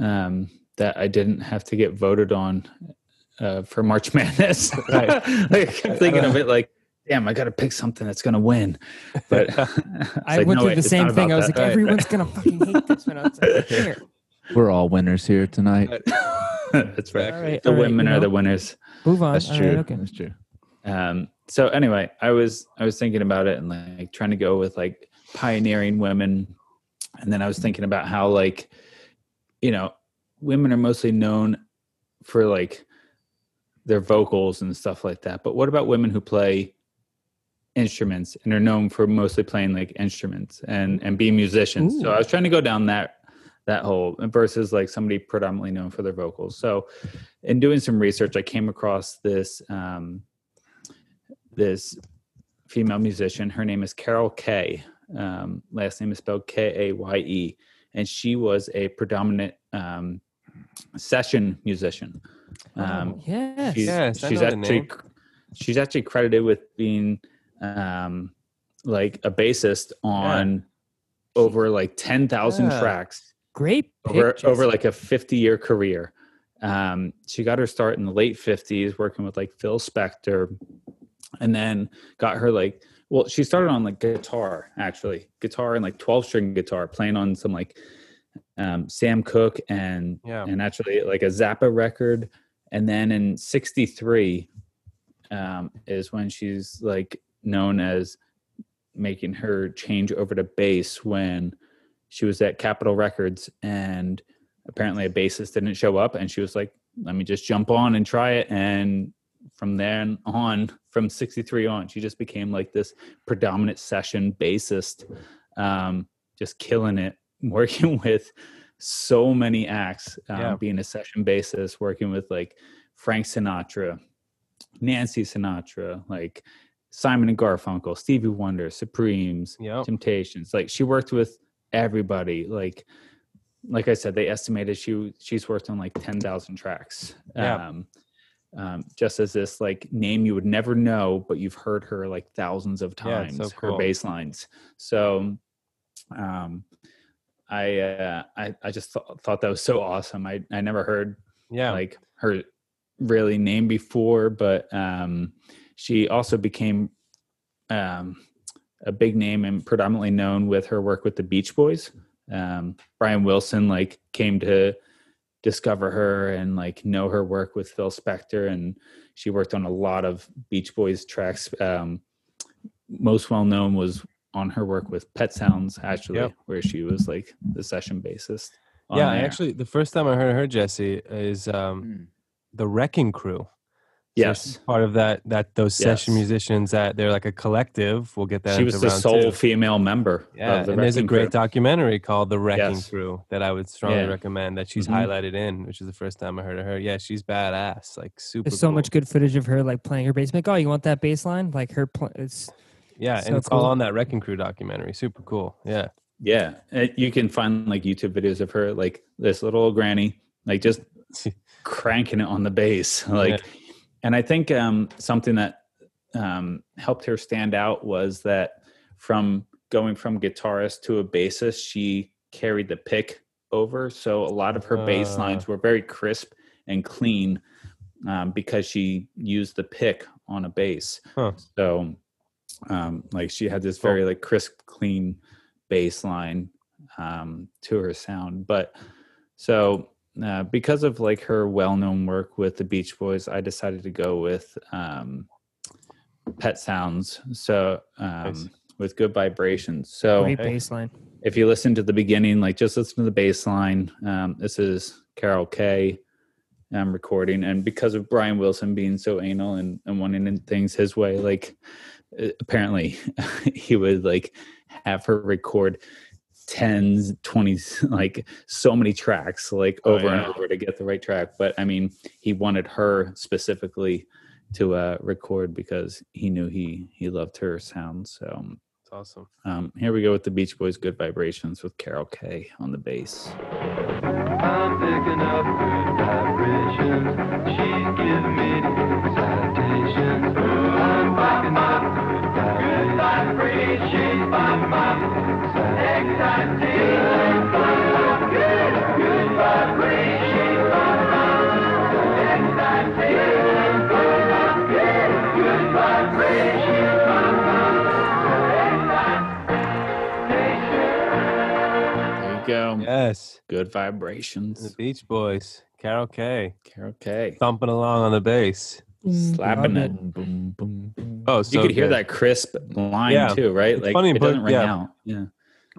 [SPEAKER 4] um, that I didn't have to get voted on uh, for March Madness. Like, I kept thinking of it like, damn, I got to pick something that's going to win. But
[SPEAKER 3] I
[SPEAKER 4] like,
[SPEAKER 3] went
[SPEAKER 4] no,
[SPEAKER 3] through the same thing. I
[SPEAKER 4] about
[SPEAKER 3] was like,
[SPEAKER 4] that.
[SPEAKER 3] everyone's gonna fucking hate this one. I was like, here.
[SPEAKER 2] We're all winners here tonight.
[SPEAKER 4] that's right.
[SPEAKER 3] All right,
[SPEAKER 4] the
[SPEAKER 3] all right,
[SPEAKER 4] women
[SPEAKER 3] you
[SPEAKER 4] are the winners.
[SPEAKER 3] Move on.
[SPEAKER 2] That's true.
[SPEAKER 3] right, okay.
[SPEAKER 2] That's true.
[SPEAKER 4] um so anyway i was i was thinking about it and like trying to go with like pioneering women and then i was thinking about how like you know women are mostly known for like their vocals and stuff like that but what about women who play instruments and are known for mostly playing like instruments and and being musicians so i was trying to go down that that whole versus like somebody predominantly known for their vocals so in doing some research i came across this um this female musician. Her name is Carol Kaye. Um, last name is spelled K A Y E, and she was a predominant um, session musician. Um,
[SPEAKER 3] Yes.
[SPEAKER 4] she's,
[SPEAKER 1] Yes,
[SPEAKER 4] she's actually
[SPEAKER 1] name.
[SPEAKER 4] she's actually credited with being um, like a bassist on over like ten thousand
[SPEAKER 1] Yeah.
[SPEAKER 4] tracks
[SPEAKER 3] Great.
[SPEAKER 4] Over over like a 50 year career. Um, she got her start in the late 50s working with like Phil Spector and then got her like well she started on like guitar actually guitar and like 12 string guitar playing on some like um, Sam Cooke and
[SPEAKER 1] Yeah.
[SPEAKER 4] and actually like a Zappa record and then in 63 um, is when she's like known as making her change over to bass when she was at Capitol Records and apparently a bassist didn't show up and she was like let me just jump on and try it and from then on from 63 on she just became like this predominant session bassist um just killing it working with so many acts um,
[SPEAKER 1] Yeah.
[SPEAKER 4] being a session bassist working with like frank sinatra nancy sinatra like simon and garfunkel stevie wonder supremes
[SPEAKER 1] Yep.
[SPEAKER 4] temptations like she worked with everybody like like i said they estimated she she's worked on like 10,000 tracks
[SPEAKER 1] Yeah.
[SPEAKER 4] um um, just as this like name you would never know, but you've heard her like thousands of
[SPEAKER 1] Yeah, it's
[SPEAKER 4] times. Her
[SPEAKER 1] cool.
[SPEAKER 4] bass lines. So, um, I uh, I I just th- thought that was so awesome. I I never heard
[SPEAKER 1] yeah
[SPEAKER 4] like her really name before, but um, she also became um, a big name and predominantly known with her work with the Beach Boys. Um, Brian Wilson like came to discover her and like know her work with Phil Spector, and she worked on a lot of Beach Boys tracks. Um, most well known was on her work with Pet Sounds, actually,
[SPEAKER 1] Yep.
[SPEAKER 4] where she was like the session bassist.
[SPEAKER 1] yeah I
[SPEAKER 4] there.
[SPEAKER 1] actually the first time i heard her jesse is um
[SPEAKER 2] Hmm.
[SPEAKER 1] the wrecking crew
[SPEAKER 4] Yes.
[SPEAKER 1] she's part of that that those session
[SPEAKER 4] Yes.
[SPEAKER 1] musicians that they're like a collective we'll get that
[SPEAKER 4] she was the sole
[SPEAKER 1] two.
[SPEAKER 4] female member.
[SPEAKER 1] Yeah,
[SPEAKER 4] of the
[SPEAKER 1] and there's a great
[SPEAKER 4] Crew.
[SPEAKER 1] documentary called The Wrecking
[SPEAKER 4] Yes.
[SPEAKER 1] Crew that I would strongly
[SPEAKER 4] Yeah.
[SPEAKER 1] recommend that she's
[SPEAKER 4] Mhm.
[SPEAKER 1] highlighted in, which is the first time I heard of her. Yeah, she's badass, like super.
[SPEAKER 3] There's so
[SPEAKER 1] cool.
[SPEAKER 3] much good footage of her like playing her bass. Like, oh, you want that bass line? Like her, pl- it's
[SPEAKER 1] Yeah,
[SPEAKER 3] So
[SPEAKER 1] and it's
[SPEAKER 3] cool.
[SPEAKER 1] all on that Wrecking Crew documentary. Super cool. Yeah.
[SPEAKER 4] Yeah, uh, you can find like YouTube videos of her, like this little old granny, like just cranking it on the bass, like. And I think um, something that um, helped her stand out was that from going from guitarist to a bassist, she carried the pick over, so a lot of her bass
[SPEAKER 1] Ah.
[SPEAKER 4] lines were very crisp and clean um, because she used the pick on a bass.
[SPEAKER 1] Huh.
[SPEAKER 4] So, um, like she had this very like crisp, clean bass line um, to her sound. But so uh, because of like her well-known work with the Beach Boys, I decided to go with um, Pet Sounds. So um,
[SPEAKER 1] Nice.
[SPEAKER 4] with Good Vibrations. So
[SPEAKER 3] Great
[SPEAKER 1] hey.
[SPEAKER 3] bass line.
[SPEAKER 4] if you listen to the beginning, like just listen to the bass line. Um, this is Carol Kaye um, recording, and because of Brian Wilson being so anal and, and wanting things his way, like uh, apparently he would like have her record tens, twenties, like so many tracks, like
[SPEAKER 1] Oh,
[SPEAKER 4] over
[SPEAKER 1] yeah.
[SPEAKER 4] and over to get the right track. But I mean, he wanted her specifically to uh, record because he knew he he loved her sound. So
[SPEAKER 1] It's awesome.
[SPEAKER 4] um, here we go with the Beach Boys' "Good Vibrations" with Carol Kaye on the bass.
[SPEAKER 5] I'm picking up good vibrations. She's giving me
[SPEAKER 4] you go.
[SPEAKER 1] Yes.
[SPEAKER 4] Good vibrations.
[SPEAKER 1] The
[SPEAKER 4] vibrations.
[SPEAKER 1] Beach Boys. Carol Kaye.
[SPEAKER 4] Carol Kaye.
[SPEAKER 1] Thumping along on the bass.
[SPEAKER 4] Mm.
[SPEAKER 3] Slapping
[SPEAKER 4] it.
[SPEAKER 2] Boom, boom, boom.
[SPEAKER 1] Oh,
[SPEAKER 4] You
[SPEAKER 1] so
[SPEAKER 4] could hear that crisp line
[SPEAKER 1] Yeah.
[SPEAKER 4] too, right?
[SPEAKER 1] It's
[SPEAKER 4] Like
[SPEAKER 1] funny,
[SPEAKER 4] it
[SPEAKER 1] but-
[SPEAKER 4] doesn't ring
[SPEAKER 1] yeah.
[SPEAKER 4] out. Yeah.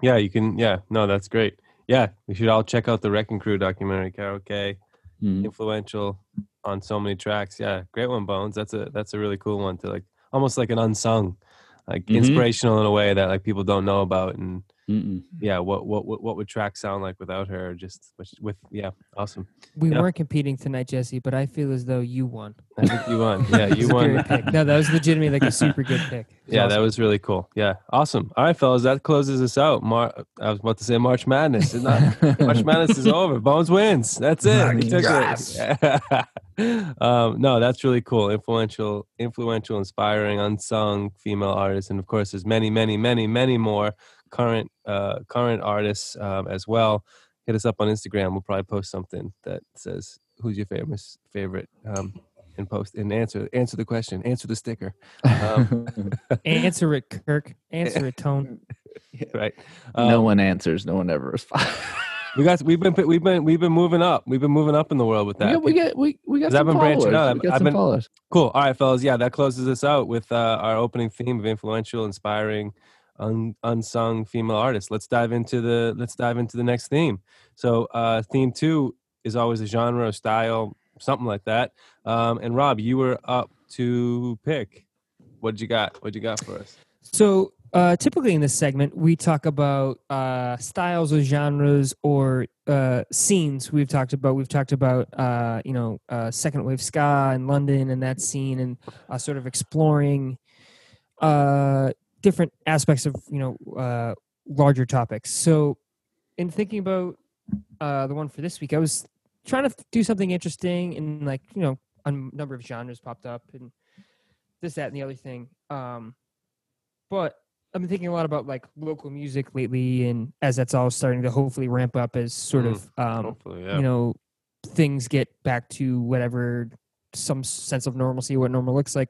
[SPEAKER 1] Yeah, you can. Yeah, no, that's great. Yeah, we should all check out the Wrecking Crew documentary. Carol Kaye,
[SPEAKER 4] Mhm.
[SPEAKER 1] influential on so many tracks. Yeah, great one, Bones. That's a that's a really cool one to like, almost like an unsung, like
[SPEAKER 4] Mhm.
[SPEAKER 1] inspirational in a way that like people don't know about. And
[SPEAKER 4] Mm-mm.
[SPEAKER 1] yeah, what what what, what would track sound like without her? Just with, with yeah, awesome.
[SPEAKER 3] We
[SPEAKER 1] Yeah.
[SPEAKER 3] weren't competing tonight, Jesse, but I feel as though you won.
[SPEAKER 1] I think you won. Yeah, you won.
[SPEAKER 3] No, that was legitimately like a super good pick.
[SPEAKER 1] Yeah,
[SPEAKER 3] awesome.
[SPEAKER 1] that was really cool. Yeah, awesome. All right, fellas, that closes us out. Mar- I was about to say March Madness. It's not March Madness is over. Bones wins. That's it. He took it. um, no, that's really cool. Influential, influential, inspiring, unsung female artists, and of course, there's many, many, many, many more current uh, current artists um, as well. Hit us up on Instagram. We'll probably post something that says who's your favorite favorite um, and post and answer answer the question, answer the sticker. Um,
[SPEAKER 3] Answer it, Kirk. Answer it, Tone.
[SPEAKER 1] right.
[SPEAKER 2] no
[SPEAKER 1] Um,
[SPEAKER 2] one answers. No one ever responds.
[SPEAKER 1] We got we've been we've been we've been moving up. We've been moving up in the world with that.
[SPEAKER 2] got, we got, we, we got
[SPEAKER 1] 'Cause I've
[SPEAKER 2] some
[SPEAKER 1] been branching
[SPEAKER 2] followers.
[SPEAKER 1] out.
[SPEAKER 2] We got
[SPEAKER 1] I've
[SPEAKER 2] some
[SPEAKER 1] been-
[SPEAKER 2] followers.
[SPEAKER 1] Cool. All right, fellas. Yeah, that closes us out with uh, our opening theme of influential, inspiring, un- unsung female artists. Let's dive into the let's dive into the next theme. So, uh, theme two is always a genre, style, something like that. Um, and Rob, you were up to pick. What you got? What you got for us?
[SPEAKER 3] So uh, typically in this segment, we talk about uh, styles or genres or uh, scenes. We've talked about we've talked about uh, you know uh, second wave ska in London and that scene, and uh, sort of exploring uh, different aspects of you know uh, larger topics. So in thinking about uh, the one for this week, I was trying to do something interesting, and like you know a number of genres popped up and this, that, and the other thing. Um, but I've been thinking a lot about like local music lately, and as that's all starting to hopefully ramp up, as sort
[SPEAKER 1] Mm,
[SPEAKER 3] of um,
[SPEAKER 1] yeah.
[SPEAKER 3] you know things get back to whatever some sense of normalcy, what normal looks like.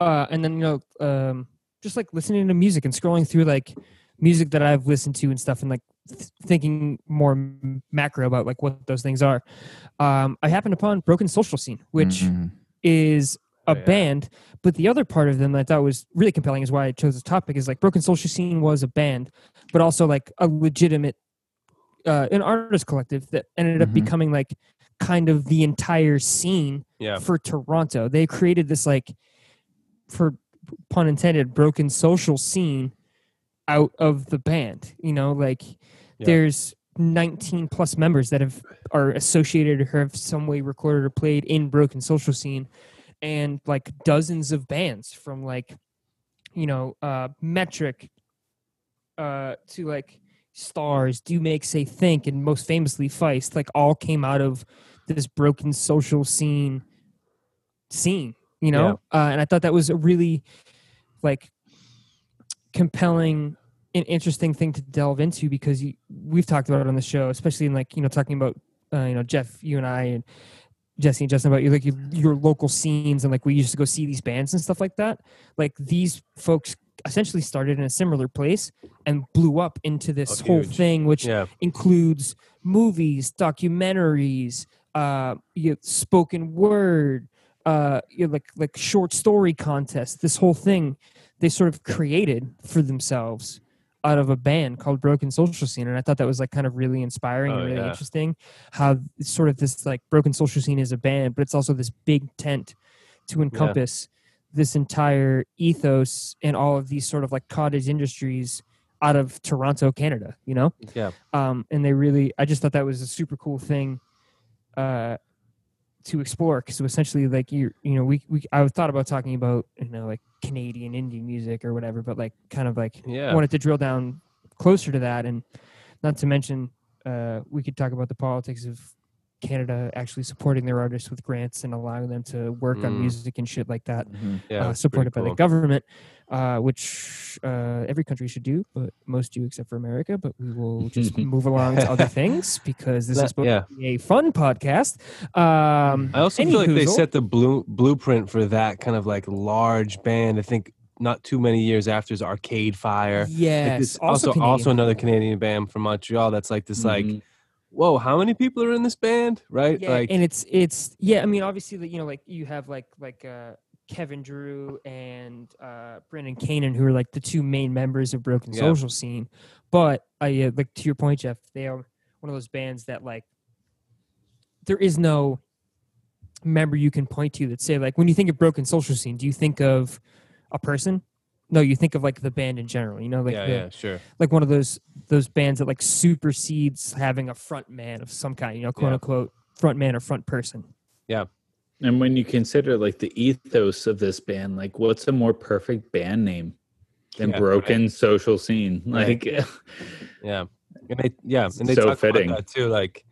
[SPEAKER 3] Uh, and then you know, um, just like listening to music and scrolling through like music that I've listened to and stuff, and like th- thinking more m- macro about like what those things are. Um, I happened upon Broken Social Scene, which
[SPEAKER 2] Mhm.
[SPEAKER 3] is a
[SPEAKER 1] Oh, yeah.
[SPEAKER 3] band, but the other part of them that I thought was really compelling is why I chose this topic is like Broken Social Scene was a band, but also like a legitimate uh, an artist collective that ended up
[SPEAKER 2] Mhm.
[SPEAKER 3] becoming like kind of the entire scene
[SPEAKER 1] yeah.
[SPEAKER 3] for Toronto. They created this like for pun intended broken social scene out of the band. You know, like
[SPEAKER 1] Yeah.
[SPEAKER 3] there's 19 plus members that have are associated or have some way recorded or played in broken social scene and like dozens of bands from like you know uh metric uh to like stars do make say think and most famously feist like all came out of this broken social scene scene you know uh, and i thought that was a really like compelling and interesting thing to delve into because you, we've talked about it on the show especially in like you know talking about uh, you know jeff you and i and jesse and justin about you like your, your local scenes and like we used to go see these bands and stuff like that like these folks essentially started in a similar place and blew up into this
[SPEAKER 1] Oh,
[SPEAKER 3] whole
[SPEAKER 1] huge.
[SPEAKER 3] thing which
[SPEAKER 1] Yeah.
[SPEAKER 3] includes movies, documentaries, uh, you know, spoken word, uh, you know, like like short story contests. This whole thing they sort of created for themselves out of a band called Broken Social Scene, and I thought that was like kind of really inspiring
[SPEAKER 1] Oh,
[SPEAKER 3] and really
[SPEAKER 1] yeah.
[SPEAKER 3] interesting. How sort of this like Broken Social Scene is a band, but it's also this big tent to encompass this entire ethos and all of these sort of like cottage industries out of Toronto, Canada. You know
[SPEAKER 1] Yeah.
[SPEAKER 3] um, and they really i just thought that was a super cool thing uh, to explore because essentially like you you know we, we i thought about talking about you know like canadian indie music or whatever but like kind of like
[SPEAKER 1] Yeah.
[SPEAKER 3] wanted to drill down closer to that and not to mention uh, we could talk about the politics of canada actually supporting their artists with grants and allowing them to work on
[SPEAKER 1] Mm.
[SPEAKER 3] music and shit like that
[SPEAKER 2] Mhm.
[SPEAKER 1] Yeah.
[SPEAKER 3] uh, supported by
[SPEAKER 1] pretty
[SPEAKER 3] the government, uh, which uh, every country should do, but most do except for America. But we will just move along to other things because this
[SPEAKER 1] That-
[SPEAKER 3] is supposed
[SPEAKER 1] yeah.
[SPEAKER 3] to be a fun podcast. Um,
[SPEAKER 1] I also feel like they set the blue, blueprint for that kind of like large band. I think not too many years after is Arcade Fire. Like
[SPEAKER 3] Yes,
[SPEAKER 1] this-
[SPEAKER 3] also,
[SPEAKER 1] also, also another Canadian band from Montreal. That's like this, like,
[SPEAKER 2] Mhm.
[SPEAKER 1] whoa, how many people are in this band? Right?
[SPEAKER 3] yeah,
[SPEAKER 1] like,
[SPEAKER 3] and it's it's yeah. I mean, obviously, like, you know, like you have like like uh, Kevin Drew and uh, Brendan Canning, who are like the two main members of Broken
[SPEAKER 1] Yeah.
[SPEAKER 3] Social Scene. But I uh, like to your point, Jeff. They are one of those bands that like there is no member you can point to that say like when you think of Broken Social Scene, do you think of a person? No, you think of like the band in general. You know, like
[SPEAKER 1] yeah,
[SPEAKER 3] the,
[SPEAKER 1] yeah, sure.
[SPEAKER 3] like one of those those bands that like supersedes having a front man of some kind, you know, quote
[SPEAKER 1] Yeah.
[SPEAKER 3] unquote front man or front person.
[SPEAKER 4] And when you consider like the ethos of this band, like what's a more perfect band name than
[SPEAKER 1] Yeah,
[SPEAKER 4] Broken Social Scene?
[SPEAKER 1] Right.
[SPEAKER 4] Like,
[SPEAKER 1] Yeah, and they yeah, and they
[SPEAKER 4] So
[SPEAKER 1] talk
[SPEAKER 4] fitting.
[SPEAKER 1] about that too. Like,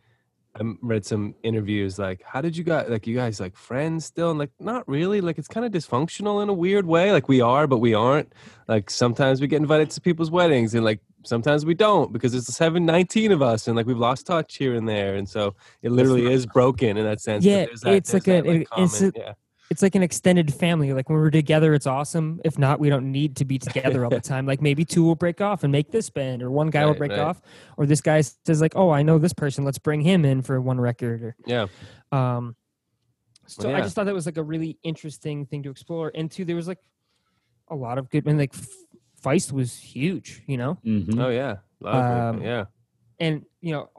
[SPEAKER 1] I read some interviews. Like, how did you guys like? You guys like friends still? And like, not really. Like, it's kind of dysfunctional in a weird way. Like, we are, but we aren't. Like, sometimes we get invited to people's weddings, and like sometimes we don't because there's seven, 19 of us, and like we've lost touch here and there, and so it literally is broken in that sense.
[SPEAKER 3] Yeah,
[SPEAKER 1] that-
[SPEAKER 3] it's like a- it- it's a-
[SPEAKER 1] yeah,
[SPEAKER 3] It's like an extended family. Like when we're together, it's awesome. If not, we don't need to be together all the time. Like maybe two will break off and make this band, or one guy will break
[SPEAKER 1] right.
[SPEAKER 3] off, or this guy says like, "Oh, I know this person. Let's bring him in for one record." Or
[SPEAKER 1] yeah,
[SPEAKER 3] um, so I
[SPEAKER 1] yeah.
[SPEAKER 3] just thought that was like a really interesting thing to explore. And two, there was like a lot of good. And like Feist was huge, you know.
[SPEAKER 4] Mhm.
[SPEAKER 1] oh yeah, A lot of great-
[SPEAKER 3] Um,
[SPEAKER 1] yeah,
[SPEAKER 3] and you know,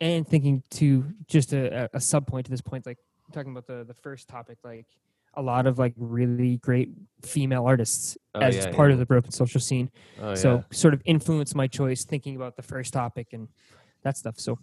[SPEAKER 3] and thinking to just a, a- a sub point to this point, like talking about the the first topic, like a lot of like really great female artists
[SPEAKER 1] Oh,
[SPEAKER 3] as
[SPEAKER 1] yeah,
[SPEAKER 3] part
[SPEAKER 1] yeah.
[SPEAKER 3] of the broken social scene.
[SPEAKER 1] oh
[SPEAKER 3] so
[SPEAKER 1] yeah.
[SPEAKER 3] sort of influenced my choice thinking about the first topic and that stuff. So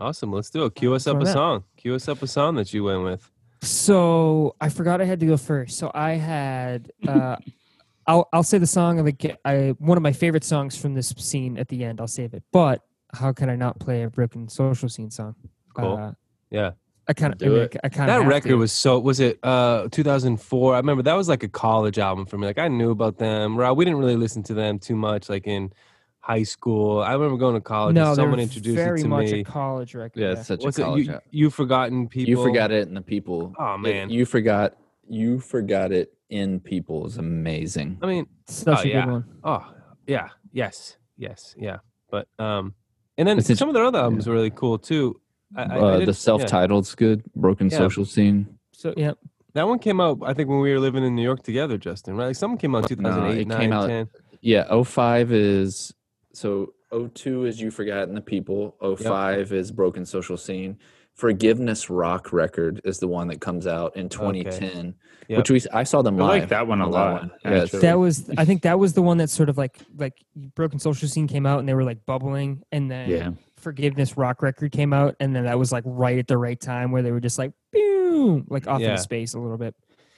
[SPEAKER 1] Awesome. Let's do it. Cue us up a
[SPEAKER 3] that.
[SPEAKER 1] song. Cue us up a song that you went with.
[SPEAKER 3] so I forgot I had to go first. So I had uh I'll I'll say the song like I one of my favorite songs from this scene at the end. I'll save it. But how can I not play a broken social scene song?
[SPEAKER 1] Cool.
[SPEAKER 3] Uh,
[SPEAKER 1] Yeah.
[SPEAKER 3] I kind of
[SPEAKER 4] Do it.
[SPEAKER 3] I kind of
[SPEAKER 1] that record was so was it uh 2004 i remember that was like a college album for me like i knew about them Ra- we didn't really listen to them too much like in high school i remember going to college
[SPEAKER 3] no,
[SPEAKER 1] and someone introduced
[SPEAKER 3] very
[SPEAKER 1] it to
[SPEAKER 3] much
[SPEAKER 1] me
[SPEAKER 3] a college record.
[SPEAKER 2] Yeah,
[SPEAKER 3] yeah.
[SPEAKER 2] it's such
[SPEAKER 1] what's
[SPEAKER 2] a
[SPEAKER 1] it
[SPEAKER 2] college.
[SPEAKER 1] you,
[SPEAKER 2] app.
[SPEAKER 1] you forgotten people
[SPEAKER 2] You forgot it in the people.
[SPEAKER 1] oh
[SPEAKER 2] It-
[SPEAKER 1] man
[SPEAKER 2] you forgot. You forgot it in people is amazing.
[SPEAKER 1] i mean
[SPEAKER 3] Such
[SPEAKER 1] Oh,
[SPEAKER 3] a
[SPEAKER 1] yeah.
[SPEAKER 3] good one.
[SPEAKER 1] oh yeah yes yes yeah but um and then
[SPEAKER 2] It's int-
[SPEAKER 1] some of their other albums were really cool too I, I- I
[SPEAKER 2] uh,
[SPEAKER 1] didn't-
[SPEAKER 2] the
[SPEAKER 1] yeah.
[SPEAKER 2] self-titled's good. Broken
[SPEAKER 1] Yeah.
[SPEAKER 2] social scene.
[SPEAKER 3] So yeah,
[SPEAKER 1] that one came out i think when we were living in new york together justin right like someone came out in
[SPEAKER 2] No,
[SPEAKER 1] 2008
[SPEAKER 2] it
[SPEAKER 1] 9
[SPEAKER 2] came out-
[SPEAKER 1] 10
[SPEAKER 2] Yeah, 05 is so 02 is you forgotten the people. 05 is broken social scene. Forgiveness Rock record is the one that comes out in 2010,
[SPEAKER 1] Yep.
[SPEAKER 2] which we I saw them
[SPEAKER 4] I like that one a
[SPEAKER 2] on
[SPEAKER 4] lot.
[SPEAKER 2] one. Yeah, it's-
[SPEAKER 3] that was I think that was the one that sort of like like broken social scene came out and they were like bubbling and then
[SPEAKER 4] yeah.
[SPEAKER 3] forgiveness rock record came out and then that was like right at the right time where they were just like boom like off
[SPEAKER 1] Yeah.
[SPEAKER 3] into space a little bit.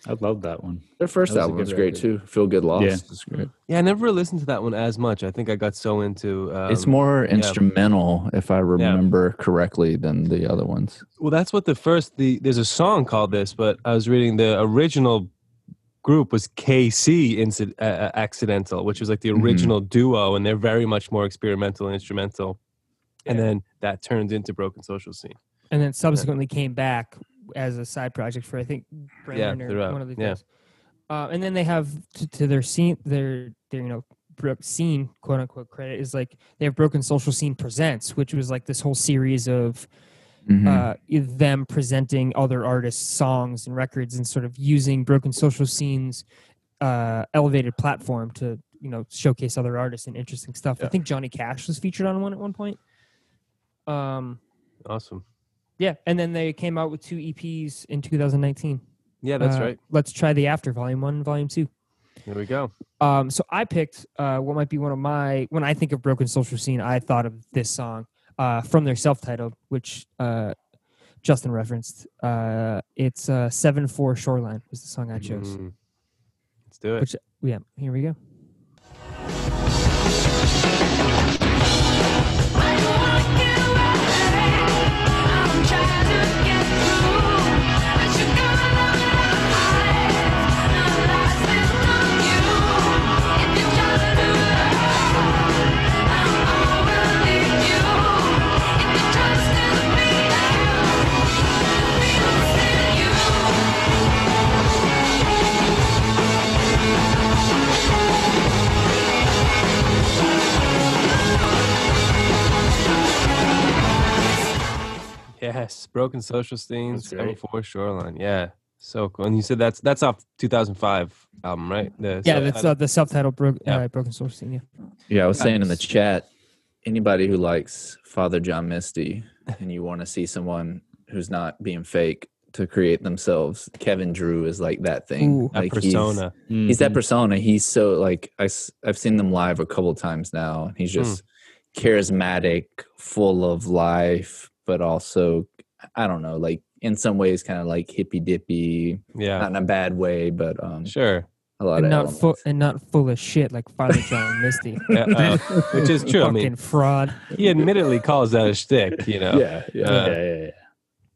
[SPEAKER 4] I love that one.
[SPEAKER 2] Their first
[SPEAKER 4] That was
[SPEAKER 2] album
[SPEAKER 4] good
[SPEAKER 2] was great
[SPEAKER 4] record.
[SPEAKER 2] too. Feel Good Lost
[SPEAKER 4] Yeah.
[SPEAKER 2] is great.
[SPEAKER 1] Yeah, I never listened to that one as much. I think I got so into. Um,
[SPEAKER 2] it's more instrumental, if I remember correctly, than the other ones.
[SPEAKER 1] Well, that's what the first the there's a song called this, but I was reading the original group was KC Inci- uh, uh, Accidental, which was like the
[SPEAKER 2] Mhm.
[SPEAKER 1] original duo, and they're very much more experimental and instrumental. And then that turned into Broken Social Scene.
[SPEAKER 3] and then subsequently came back as a side project for I think Brennan or
[SPEAKER 1] throughout,
[SPEAKER 3] one of the
[SPEAKER 1] yeah.
[SPEAKER 3] guys. Uh, and then they have to, to their scene their their you know bro- scene quote unquote credit is like they have Broken Social Scene presents, which was like this whole series of
[SPEAKER 2] Mhm.
[SPEAKER 3] uh, them presenting other artists' songs and records and sort of using Broken Social Scene's uh, elevated platform to you know showcase other artists and interesting stuff. I think Johnny Cash was featured on one at one point. Um,
[SPEAKER 1] Awesome.
[SPEAKER 3] Yeah, and then they came out with two EPs in 2019.
[SPEAKER 1] Yeah, that's
[SPEAKER 3] Uh,
[SPEAKER 1] right.
[SPEAKER 3] Let's try the After Volume One, Volume Two.
[SPEAKER 1] There we go.
[SPEAKER 3] Um, so I picked uh, what might be one of my when I think of Broken Social Scene, I thought of this song uh, from their self-titled, which uh, Justin referenced. Uh, it's uh, Seven Four Shoreline was the song I chose.
[SPEAKER 1] Mm. Let's do it.
[SPEAKER 3] Which yeah, here we go.
[SPEAKER 1] Yes, Broken Social Scenes,
[SPEAKER 2] That's.
[SPEAKER 1] Four Shoreline. Yeah, so cool. And you said that's that's off 2005 album, right? The
[SPEAKER 3] Yeah, that's uh, the self-titled Bro-
[SPEAKER 1] Yeah.
[SPEAKER 3] uh, Broken Social Scene. Yeah.
[SPEAKER 2] Yeah, I was saying in the chat, anybody who likes Father John Misty and you want to see someone who's not being fake to create themselves, Kevin Drew is like that thing.
[SPEAKER 3] Ooh.
[SPEAKER 1] that
[SPEAKER 2] like he's-
[SPEAKER 1] persona.
[SPEAKER 2] He's, that persona. He's so like I, I've seen them live a couple times now. And he's
[SPEAKER 1] Hmm.
[SPEAKER 2] just charismatic, full of life, but also I don't know, like in some ways, kind of like hippy dippy,
[SPEAKER 1] Yeah,
[SPEAKER 2] not in a bad way, but um,
[SPEAKER 1] sure.
[SPEAKER 2] a lot
[SPEAKER 3] And
[SPEAKER 2] of
[SPEAKER 3] not
[SPEAKER 2] elements.
[SPEAKER 3] full and not full of shit like Father John Misty.
[SPEAKER 1] Yeah, uh, which is true. I mean,
[SPEAKER 3] fraud.
[SPEAKER 1] he admittedly calls that a shtick, you know.
[SPEAKER 2] yeah, yeah.
[SPEAKER 1] Uh,
[SPEAKER 4] yeah, yeah, yeah.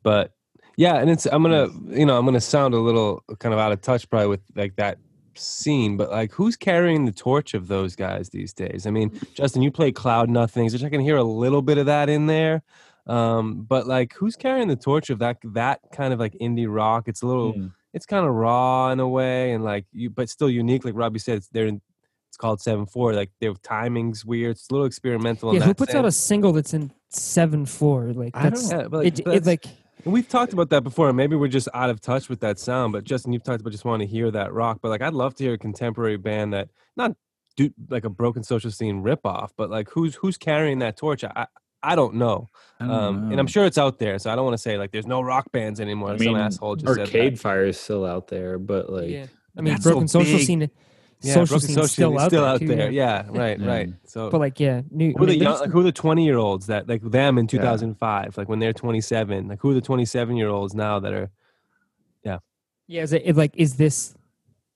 [SPEAKER 1] but yeah and it's i'm gonna you know i'm gonna sound a little kind of out of touch probably with like that scene but like who's carrying the torch of those guys these days i mean justin you play cloud nothings which i can hear a little bit of that in there um but like who's carrying the torch of that that kind of like indie rock it's a little
[SPEAKER 4] Mm.
[SPEAKER 1] it's kind of raw in a way and like you but still unique like robbie said it's they're in, it's called 7-4 like their timing's weird it's a little experimental
[SPEAKER 3] Yeah, who puts out a single that's in seven four? Like that's
[SPEAKER 1] yeah, like,
[SPEAKER 3] it,
[SPEAKER 1] but
[SPEAKER 3] it, like
[SPEAKER 1] And we've talked about that before. and Maybe we're just out of touch with that sound. But Justin, you've talked about just wanting to hear that rock. But like, I'd love to hear a contemporary band that not do like a broken social scene ripoff, but like who's who's carrying that torch? I I don't know.
[SPEAKER 4] I don't
[SPEAKER 1] Um, and. I'm sure it's out there. So I don't want to say like there's no rock bands anymore.
[SPEAKER 4] I
[SPEAKER 1] Some asshole just said
[SPEAKER 4] Arcade
[SPEAKER 1] that.
[SPEAKER 4] Fire is still out there, but like,
[SPEAKER 3] yeah. I mean,
[SPEAKER 1] That's so
[SPEAKER 3] broken social
[SPEAKER 1] big.
[SPEAKER 3] scene.
[SPEAKER 1] Yeah,
[SPEAKER 3] social
[SPEAKER 1] Broken
[SPEAKER 3] scene's
[SPEAKER 1] Social
[SPEAKER 3] still
[SPEAKER 1] Scene is
[SPEAKER 3] out
[SPEAKER 1] still
[SPEAKER 3] there.
[SPEAKER 1] out
[SPEAKER 3] too,
[SPEAKER 1] there.
[SPEAKER 3] yeah.
[SPEAKER 1] Yeah, right,
[SPEAKER 4] Yeah.
[SPEAKER 1] right. So
[SPEAKER 3] But like, yeah, new.
[SPEAKER 1] who are
[SPEAKER 3] I
[SPEAKER 1] the young, like, who are the 20 year olds that like them in 2005, like when they're 27, like who are the 27 year olds now that are
[SPEAKER 3] Yeah. Yeah, is it, it like is this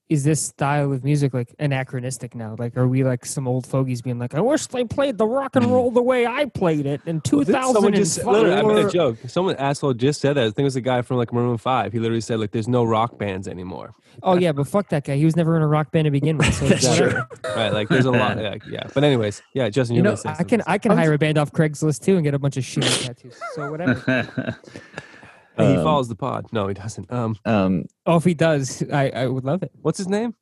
[SPEAKER 3] is this style of music like anachronistic now? Like, are we like some old fogies being like, I wish they played the rock and hmm. roll the way I played it in
[SPEAKER 1] 2000." Someone just literally, I made a joke. Someone asshole just said that. I think it was a guy from like Maroon Five. He literally said like, "There's no rock bands anymore."
[SPEAKER 3] Oh yeah, but fuck that guy. He was never in a rock band to begin with. So
[SPEAKER 1] That's
[SPEAKER 3] whatever.
[SPEAKER 1] Right? Like, there's a lot. Yeah, yeah. But anyways, yeah. Justin,
[SPEAKER 2] You
[SPEAKER 1] you
[SPEAKER 2] know,
[SPEAKER 1] know,
[SPEAKER 3] I can. I can hire a band off Craigslist too and get a bunch of shitty tattoos. So whatever.
[SPEAKER 1] Hey, he
[SPEAKER 2] um,
[SPEAKER 1] follows the pod. No, he doesn't. Um,
[SPEAKER 2] Um,
[SPEAKER 3] Oh, if he does, I I would love it.
[SPEAKER 1] what's his name?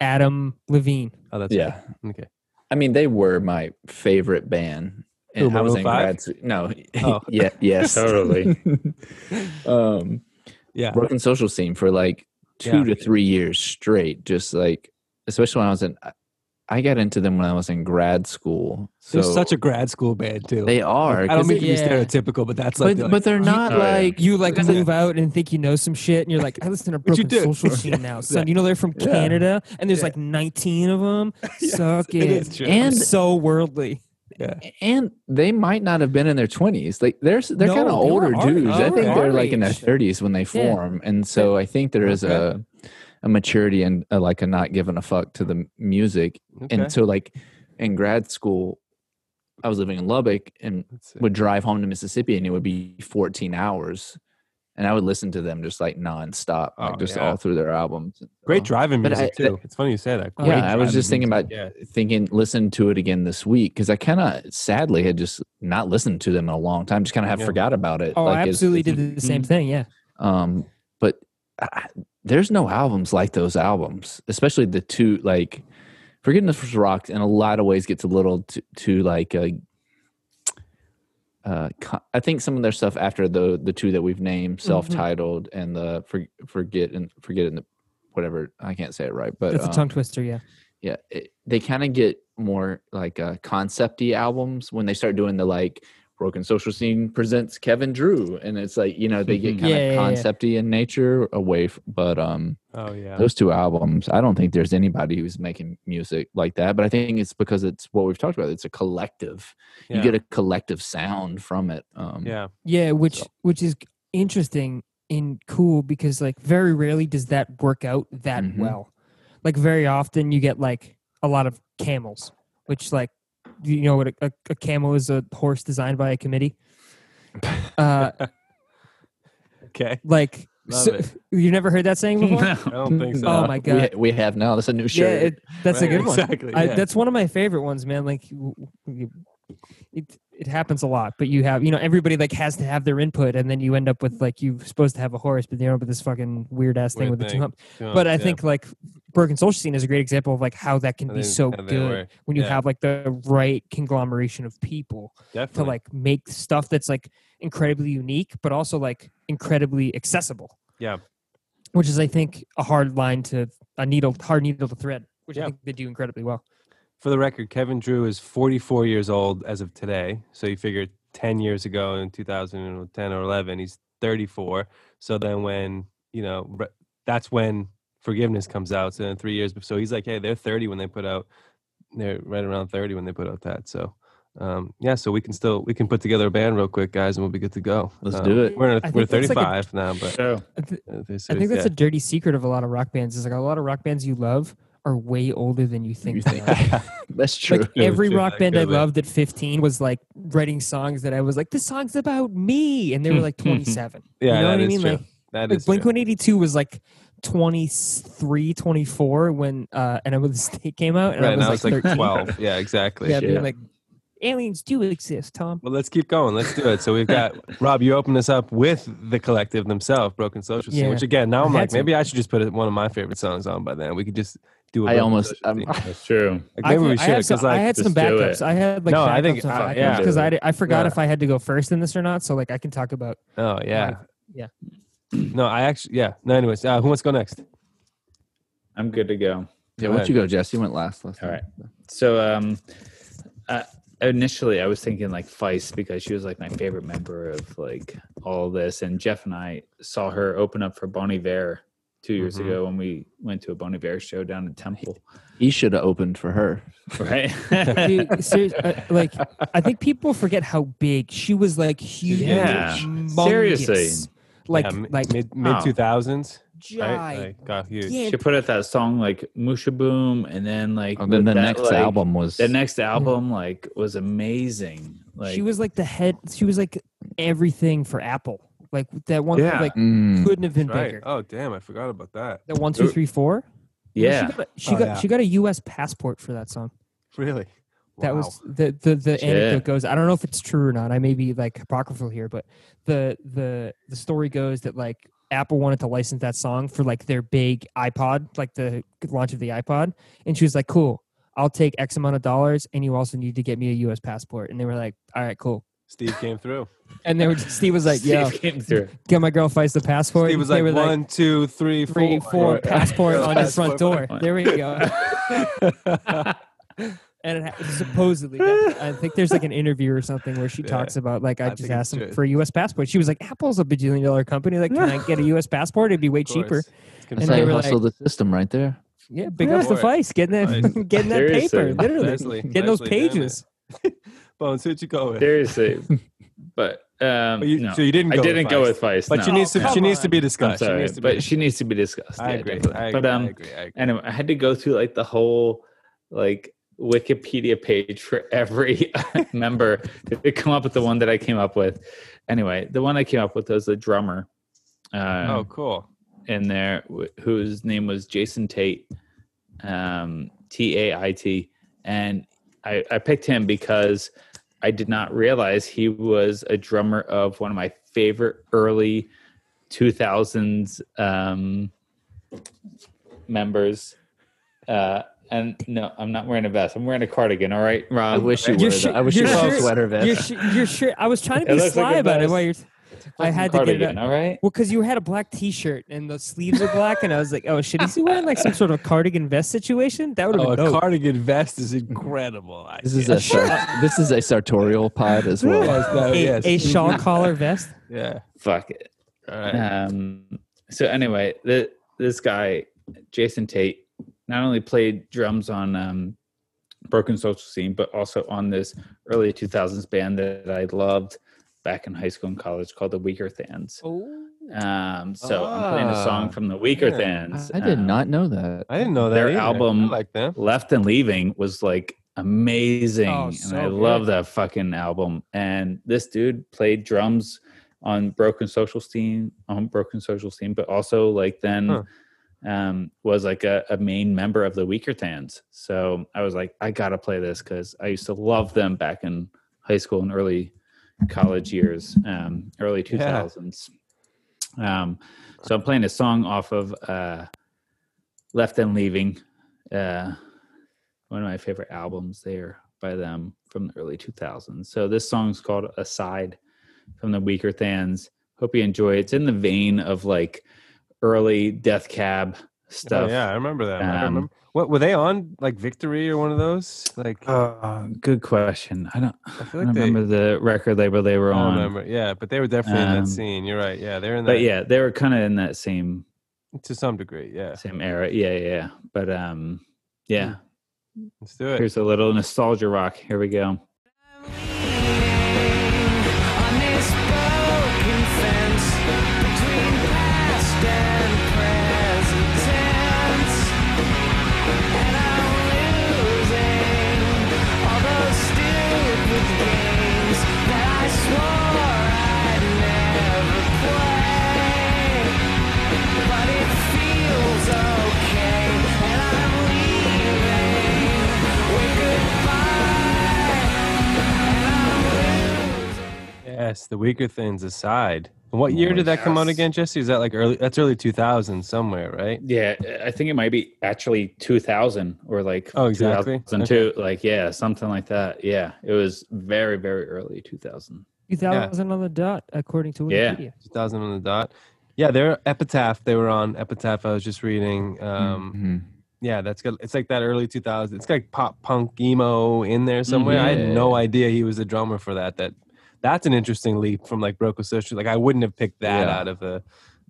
[SPEAKER 3] Adam Levine.
[SPEAKER 1] Oh, that's
[SPEAKER 2] yeah.
[SPEAKER 1] right. Okay.
[SPEAKER 2] I mean, they were my favorite band.
[SPEAKER 1] Who,
[SPEAKER 2] And I was
[SPEAKER 1] Maroon
[SPEAKER 2] in grad school. No,
[SPEAKER 1] Oh.
[SPEAKER 2] yeah, yes,
[SPEAKER 4] Totally.
[SPEAKER 2] um,
[SPEAKER 1] Yeah.
[SPEAKER 2] broken social scene for like two
[SPEAKER 1] Yeah.
[SPEAKER 2] to three years straight. Just like, especially when I was in, I- I got into them when I was in grad school. So
[SPEAKER 1] They're such a grad school band too.
[SPEAKER 2] they are.
[SPEAKER 1] I don't mean to
[SPEAKER 2] it-
[SPEAKER 1] be stereotypical, but that's like,
[SPEAKER 2] but,
[SPEAKER 1] the, like
[SPEAKER 2] but they're not
[SPEAKER 4] yeah.
[SPEAKER 2] like
[SPEAKER 3] You like
[SPEAKER 2] Because
[SPEAKER 3] move out and think you know some shit, and you're like, I listen to
[SPEAKER 1] What
[SPEAKER 3] Broken
[SPEAKER 1] do.
[SPEAKER 3] Social Scene now, son. You know they're from
[SPEAKER 2] Yeah.
[SPEAKER 3] Canada, and there's
[SPEAKER 1] Yeah.
[SPEAKER 3] like 19 of them. Suck
[SPEAKER 1] it
[SPEAKER 3] it.
[SPEAKER 1] is true.
[SPEAKER 3] I'm
[SPEAKER 2] And-
[SPEAKER 3] so worldly.
[SPEAKER 1] Yeah.
[SPEAKER 2] and they might not have been in their 20s like they're s- they're
[SPEAKER 3] No,
[SPEAKER 2] kind of
[SPEAKER 3] they were
[SPEAKER 2] older
[SPEAKER 3] our-
[SPEAKER 2] dudes i think they're
[SPEAKER 3] our
[SPEAKER 2] like in their 30s when they
[SPEAKER 3] Yeah.
[SPEAKER 2] form and so i think there is
[SPEAKER 1] Okay.
[SPEAKER 2] a a maturity and uh like a not giving a fuck to the music
[SPEAKER 1] Okay.
[SPEAKER 2] and so like in grad school i was living in lubbock and would drive home to mississippi and it would be 14 hours and i would listen to them just like nonstop like
[SPEAKER 1] Oh,
[SPEAKER 2] just
[SPEAKER 1] yeah.
[SPEAKER 2] all through their albums
[SPEAKER 1] Great driving
[SPEAKER 2] But
[SPEAKER 1] music
[SPEAKER 2] I-
[SPEAKER 1] too. It's funny you say that. Great
[SPEAKER 2] yeah, I was just thinking
[SPEAKER 1] music.
[SPEAKER 2] about
[SPEAKER 1] Yeah.
[SPEAKER 2] thinking, listen to it again this week because I kind of sadly had just not listened to them in a long time. Just kind of have
[SPEAKER 1] Yeah.
[SPEAKER 2] forgot about it.
[SPEAKER 3] Oh,
[SPEAKER 2] like,
[SPEAKER 3] I
[SPEAKER 2] as-
[SPEAKER 3] absolutely
[SPEAKER 2] as
[SPEAKER 3] did the same thing. Yeah.
[SPEAKER 2] Um, but I, there's no albums like those albums, especially the two like Forgiveness for Rocks. In a lot of ways, gets a little too, too like. Uh, uh, I think some of their stuff after the the two that we've named,
[SPEAKER 3] Mm-hmm.
[SPEAKER 2] self-titled and the for, forget and forget and the whatever I can't say it right, but
[SPEAKER 3] a
[SPEAKER 2] um,
[SPEAKER 3] tongue twister. Yeah.
[SPEAKER 2] yeah it, they kind of get more like uh concepty albums when they start doing the like broken social scene presents kevin drew and it's like you know they get kind of
[SPEAKER 3] Yeah, yeah, yeah.
[SPEAKER 2] concepty in nature away f- but um
[SPEAKER 1] Oh yeah.
[SPEAKER 2] those two albums i don't think there's anybody who's making music like that but i think it's because it's what we've talked about it's a collective
[SPEAKER 1] yeah.
[SPEAKER 2] you get a collective sound from it um
[SPEAKER 1] yeah.
[SPEAKER 3] Yeah, which
[SPEAKER 2] So-
[SPEAKER 3] which is interesting and cool because like very rarely does that work out that
[SPEAKER 2] Mhm.
[SPEAKER 3] well. Like very often you get like a lot of camels, which like you know what a, a, a camel is a horse designed by a committee. Uh,
[SPEAKER 1] Okay.
[SPEAKER 3] like
[SPEAKER 1] Love
[SPEAKER 3] so, you never heard that saying before?
[SPEAKER 1] I don't think so.
[SPEAKER 3] Oh my God.
[SPEAKER 2] we have now that's a new
[SPEAKER 3] yeah,
[SPEAKER 2] shirt
[SPEAKER 3] it, that's a good one.
[SPEAKER 1] Exactly.
[SPEAKER 3] I,
[SPEAKER 1] yeah.
[SPEAKER 3] that's one of my favorite ones, man. Like w- w- it, it happens a lot, but you have, you know, everybody like has to have their input, and then you end up with like you're supposed to have a horse, but you end up with this fucking weird ass thing with the two
[SPEAKER 1] thing.
[SPEAKER 3] hump. But I
[SPEAKER 1] yeah.
[SPEAKER 3] think like Broken Social Scene is a great example of like how that can
[SPEAKER 1] I
[SPEAKER 3] be
[SPEAKER 1] think
[SPEAKER 3] so good when you
[SPEAKER 1] Yeah.
[SPEAKER 3] have like the right conglomeration of people to like make stuff that's like incredibly unique, but also like incredibly accessible.
[SPEAKER 1] Yeah.
[SPEAKER 3] Which is, I think, a hard line to a needle, hard needle to thread, which
[SPEAKER 1] Yeah.
[SPEAKER 3] I think they do incredibly well.
[SPEAKER 1] For the record, Kevin Drew is 44 years old as of today. So you figure 10 years ago in 2010 or 11, he's 34. So then when, you know, that's when Forgiveness comes out. So then three years. So he's like, hey, they're 30 when they put out, they're right around 30 when they put out that. So um, yeah, so we can still, we can put together a band real quick, guys, and we'll be good to go.
[SPEAKER 2] Let's
[SPEAKER 1] Um,
[SPEAKER 2] do it.
[SPEAKER 1] We're, in we're
[SPEAKER 3] think that's like a-
[SPEAKER 1] 35 now, but
[SPEAKER 3] I th-
[SPEAKER 1] uh,
[SPEAKER 3] I think that's
[SPEAKER 1] yeah.
[SPEAKER 3] a dirty secret of a lot of rock bands. Is like a lot of rock bands you love are way older than you think
[SPEAKER 2] You think- that's true
[SPEAKER 3] Like every
[SPEAKER 1] true,
[SPEAKER 3] rock band I loved at 15 was like writing songs that I was like, this song's about me, and they were like 27.
[SPEAKER 1] yeah,
[SPEAKER 3] you know what I mean?
[SPEAKER 1] true.
[SPEAKER 3] Like,
[SPEAKER 1] That
[SPEAKER 3] like
[SPEAKER 1] is
[SPEAKER 3] Blink 182 was like 23, 24 when uh, and I was the state came out, and
[SPEAKER 1] Right,
[SPEAKER 3] I was
[SPEAKER 1] now
[SPEAKER 3] like,
[SPEAKER 1] it's like
[SPEAKER 3] 13.
[SPEAKER 1] 12. Yeah, exactly.
[SPEAKER 3] Yeah, being like aliens do exist, Tom.
[SPEAKER 1] Well, let's keep going. Let's do it. So we've got Rob. You open us up with the collective themselves, Broken Social Scene.
[SPEAKER 3] Yeah.
[SPEAKER 1] Which again, now
[SPEAKER 3] I
[SPEAKER 1] I'm
[SPEAKER 3] had
[SPEAKER 1] like,
[SPEAKER 3] to.
[SPEAKER 1] maybe I should just put one of my favorite songs on by then. We could just do. a
[SPEAKER 2] I
[SPEAKER 1] Broken
[SPEAKER 2] almost-
[SPEAKER 1] Social
[SPEAKER 2] I'm-
[SPEAKER 1] Scene.
[SPEAKER 4] that's true.
[SPEAKER 1] Like,
[SPEAKER 3] I,
[SPEAKER 1] maybe
[SPEAKER 3] could-
[SPEAKER 1] we
[SPEAKER 3] I
[SPEAKER 1] should
[SPEAKER 3] had some,
[SPEAKER 1] because
[SPEAKER 3] I had some backups. I had like
[SPEAKER 1] No, I think-
[SPEAKER 3] backups
[SPEAKER 1] uh, yeah.
[SPEAKER 3] because I, I forgot
[SPEAKER 1] Yeah.
[SPEAKER 3] if I had to go first in this or not. So like I can talk about
[SPEAKER 1] oh yeah,
[SPEAKER 3] yeah.
[SPEAKER 1] No, I actually yeah. No, anyways, uh, who wants to go next?
[SPEAKER 4] I'm good to go.
[SPEAKER 2] yeah
[SPEAKER 1] Go
[SPEAKER 2] why don't you go jess you went last last
[SPEAKER 4] All
[SPEAKER 2] time.
[SPEAKER 4] right. So um, uh, initially I was thinking like Feist because she was like my favorite member of like all this, and Jeff and I saw her open up for Bon Iver two years
[SPEAKER 1] Mhm.
[SPEAKER 4] ago when we went to a Bon Iver show down in Temple.
[SPEAKER 2] he should have opened for her
[SPEAKER 4] Right?
[SPEAKER 3] Dude, serious, uh, like I think people forget how big she was. Like huge,
[SPEAKER 4] Yeah, seriously.
[SPEAKER 3] like
[SPEAKER 1] yeah,
[SPEAKER 3] like
[SPEAKER 1] mid mid two thousands.
[SPEAKER 3] giant.
[SPEAKER 1] Like got huge.
[SPEAKER 4] she put out that song like Mushaboom, and then like
[SPEAKER 2] and then the
[SPEAKER 4] that,
[SPEAKER 2] next
[SPEAKER 4] like,
[SPEAKER 2] album was
[SPEAKER 4] The next album like was amazing. Like
[SPEAKER 3] she was like the head. She was like everything for Apple. Like that one.
[SPEAKER 4] Yeah.
[SPEAKER 3] Like
[SPEAKER 2] Mm,
[SPEAKER 3] couldn't have been
[SPEAKER 1] Right.
[SPEAKER 3] bigger.
[SPEAKER 1] Oh damn, I forgot about that.
[SPEAKER 3] That one, two, three, four.
[SPEAKER 4] yeah.
[SPEAKER 3] She got, a, she,
[SPEAKER 1] Oh,
[SPEAKER 3] got
[SPEAKER 1] yeah.
[SPEAKER 3] she got a U.S. passport for that song.
[SPEAKER 1] Really?
[SPEAKER 3] That
[SPEAKER 1] Wow.
[SPEAKER 3] was the the the
[SPEAKER 4] Shit.
[SPEAKER 3] anecdote goes. I don't know if it's true or not. I may be like apocryphal here, but the the the story goes that like Apple wanted to license that song for like their big iPod, like the launch of the iPod, and she was like, "Cool, I'll take X amount of dollars, and you also need to get me a U.S. passport." And they were like, "All right, cool."
[SPEAKER 1] Steve came through.
[SPEAKER 3] And they were Steve was like, "Yo,
[SPEAKER 4] Steve came through.
[SPEAKER 3] get my girl Feist the passport."
[SPEAKER 1] Steve was
[SPEAKER 3] they
[SPEAKER 1] like
[SPEAKER 3] were
[SPEAKER 1] one, two, three,
[SPEAKER 3] three,
[SPEAKER 1] four.
[SPEAKER 3] four, passport on his front door. There we go. And it ha- supposedly, I think there's like an interview or something where she
[SPEAKER 1] Yeah.
[SPEAKER 3] talks about like I,
[SPEAKER 1] I
[SPEAKER 3] just asked him
[SPEAKER 1] true.
[SPEAKER 3] for a U.S. passport. She was like, "Apple's a bajillion dollar company. Like, can I get a U.S. passport? It'd be way cheaper."
[SPEAKER 1] It's
[SPEAKER 3] And
[SPEAKER 2] that's
[SPEAKER 3] they
[SPEAKER 2] you
[SPEAKER 3] were like-
[SPEAKER 2] hustle the system right there
[SPEAKER 3] Yeah, big
[SPEAKER 1] Yeah.
[SPEAKER 3] ups to
[SPEAKER 1] For.
[SPEAKER 3] Feist getting that,
[SPEAKER 1] Nice.
[SPEAKER 3] getting that
[SPEAKER 4] Seriously.
[SPEAKER 3] paper, literally
[SPEAKER 1] Nicely-
[SPEAKER 3] getting those
[SPEAKER 1] nicely doing it.
[SPEAKER 3] pages.
[SPEAKER 1] Bones, who'd you go with?
[SPEAKER 4] Seriously, but um,
[SPEAKER 1] But you-
[SPEAKER 4] no.
[SPEAKER 1] so you didn't
[SPEAKER 4] I
[SPEAKER 1] go with
[SPEAKER 4] didn't go with Feist.
[SPEAKER 1] But
[SPEAKER 4] no.
[SPEAKER 1] she needs to.
[SPEAKER 3] Oh,
[SPEAKER 1] she
[SPEAKER 3] come
[SPEAKER 1] needs to be discussed.
[SPEAKER 4] I'm
[SPEAKER 1] She
[SPEAKER 4] sorry,
[SPEAKER 1] needs to be
[SPEAKER 4] but she needs to be discussed.
[SPEAKER 1] I
[SPEAKER 4] yeah,
[SPEAKER 1] agree. I agree.
[SPEAKER 4] But um,
[SPEAKER 1] I agree. I agree.
[SPEAKER 4] anyway, I had to go through like the whole like Wikipedia page for every member to come up with the one that I came up with. Anyway, the one I came up with was the drummer. Uh,
[SPEAKER 1] oh, cool.
[SPEAKER 4] in there wh- whose name was Jason Tait, um, T A I T, and I, I picked him because I did not realize he was a drummer of one of my favorite early 2000s um, members. Uh, and no, I'm not wearing a vest. I'm wearing a cardigan. All right, Rob.
[SPEAKER 2] I wish you
[SPEAKER 3] Your
[SPEAKER 2] were.
[SPEAKER 3] shi-
[SPEAKER 2] I wish you
[SPEAKER 3] your
[SPEAKER 2] were a
[SPEAKER 3] shirt-
[SPEAKER 2] sweater vest.
[SPEAKER 3] Your, sh- your shirt. I was trying to be
[SPEAKER 4] looks like
[SPEAKER 3] sly about it
[SPEAKER 4] vest.
[SPEAKER 3] while you're. I had to get it.
[SPEAKER 4] All right.
[SPEAKER 3] Well, because you had a black T-shirt and the sleeves are black, and I was like, "Oh, shit, is he wearing like some sort of cardigan vest situation?" That would have
[SPEAKER 1] Oh, a
[SPEAKER 3] been dope.
[SPEAKER 1] cardigan vest is incredible. I
[SPEAKER 2] This is a sar- this is a sartorial pod as well.
[SPEAKER 1] Yes, no,
[SPEAKER 3] a,
[SPEAKER 1] yes.
[SPEAKER 3] a shawl collar vest.
[SPEAKER 1] yeah.
[SPEAKER 4] Fuck it.
[SPEAKER 1] All right.
[SPEAKER 4] Um, so anyway, the, this guy, Jason Tait, not only played drums on um, Broken Social Scene, but also on this early 2000s band that I loved back in high school and college called the Weakerthans. Um, so I'm playing a
[SPEAKER 1] Ah,
[SPEAKER 4] song from the Weaker
[SPEAKER 1] yeah.
[SPEAKER 4] Thans.
[SPEAKER 2] I did
[SPEAKER 4] Um,
[SPEAKER 2] not know that.
[SPEAKER 1] I didn't know that.
[SPEAKER 4] their
[SPEAKER 1] either.
[SPEAKER 4] album-
[SPEAKER 1] like them.
[SPEAKER 4] Left and Leaving was like amazing.
[SPEAKER 3] Oh,
[SPEAKER 4] and I
[SPEAKER 3] good.
[SPEAKER 4] love that fucking album. And this dude played drums on Broken Social Scene, on Broken Social Scene, but also like then
[SPEAKER 1] Huh.
[SPEAKER 4] um was like a, a main member of the Weakerthans. So I was like, I gotta play this because I used to love them back in high school and early college years, um, early 2000s.
[SPEAKER 1] Yeah.
[SPEAKER 4] Um, so I'm playing a song off of uh, Left and Leaving, uh, one of my favorite albums there by them from the early 2000s. So this song's called Aside from the Weakerthans. Hope you enjoy it. It's in the vein of like early Death Cab stuff.
[SPEAKER 1] Oh, yeah, I remember. I
[SPEAKER 4] Um,
[SPEAKER 1] remember. What were they on? Like Victory or one of those? Like
[SPEAKER 4] Uh, good question. I don't,
[SPEAKER 1] I
[SPEAKER 4] I don't
[SPEAKER 1] like they.
[SPEAKER 4] remember the record label they were
[SPEAKER 1] I
[SPEAKER 4] on.
[SPEAKER 1] remember. Yeah, but they were definitely in
[SPEAKER 4] Um,
[SPEAKER 1] that scene. You're right. Yeah, they're in that.
[SPEAKER 4] But yeah, they were kind of in that same
[SPEAKER 1] to some degree. Yeah,
[SPEAKER 4] same era. Yeah, yeah. yeah. But um, yeah.
[SPEAKER 1] let's do it.
[SPEAKER 4] Here's a little nostalgia rock. Here we go.
[SPEAKER 1] Yes, the Weakerthans aside. And what year did that come out again, Jesse? Is that like early? That's early 2000 somewhere, right?
[SPEAKER 4] Yeah, I think it might be actually 2000 or like
[SPEAKER 1] Oh, exactly.
[SPEAKER 4] 2002. Like, yeah, something like that. Yeah, it was very, very early 2000.
[SPEAKER 3] 2000 on the dot, according to
[SPEAKER 4] Yeah.
[SPEAKER 3] Wikipedia.
[SPEAKER 1] 2000 on the dot. Yeah, they're Epitaph. They were on Epitaph. I was just reading. Um,
[SPEAKER 2] Mhm.
[SPEAKER 1] Yeah, that's good. It's like that early 2000s. It's like pop punk emo in there somewhere. I had no idea he was a drummer for that. That that's an interesting leap from like Broken Social. Like I wouldn't have picked that
[SPEAKER 2] Yeah.
[SPEAKER 1] out of the.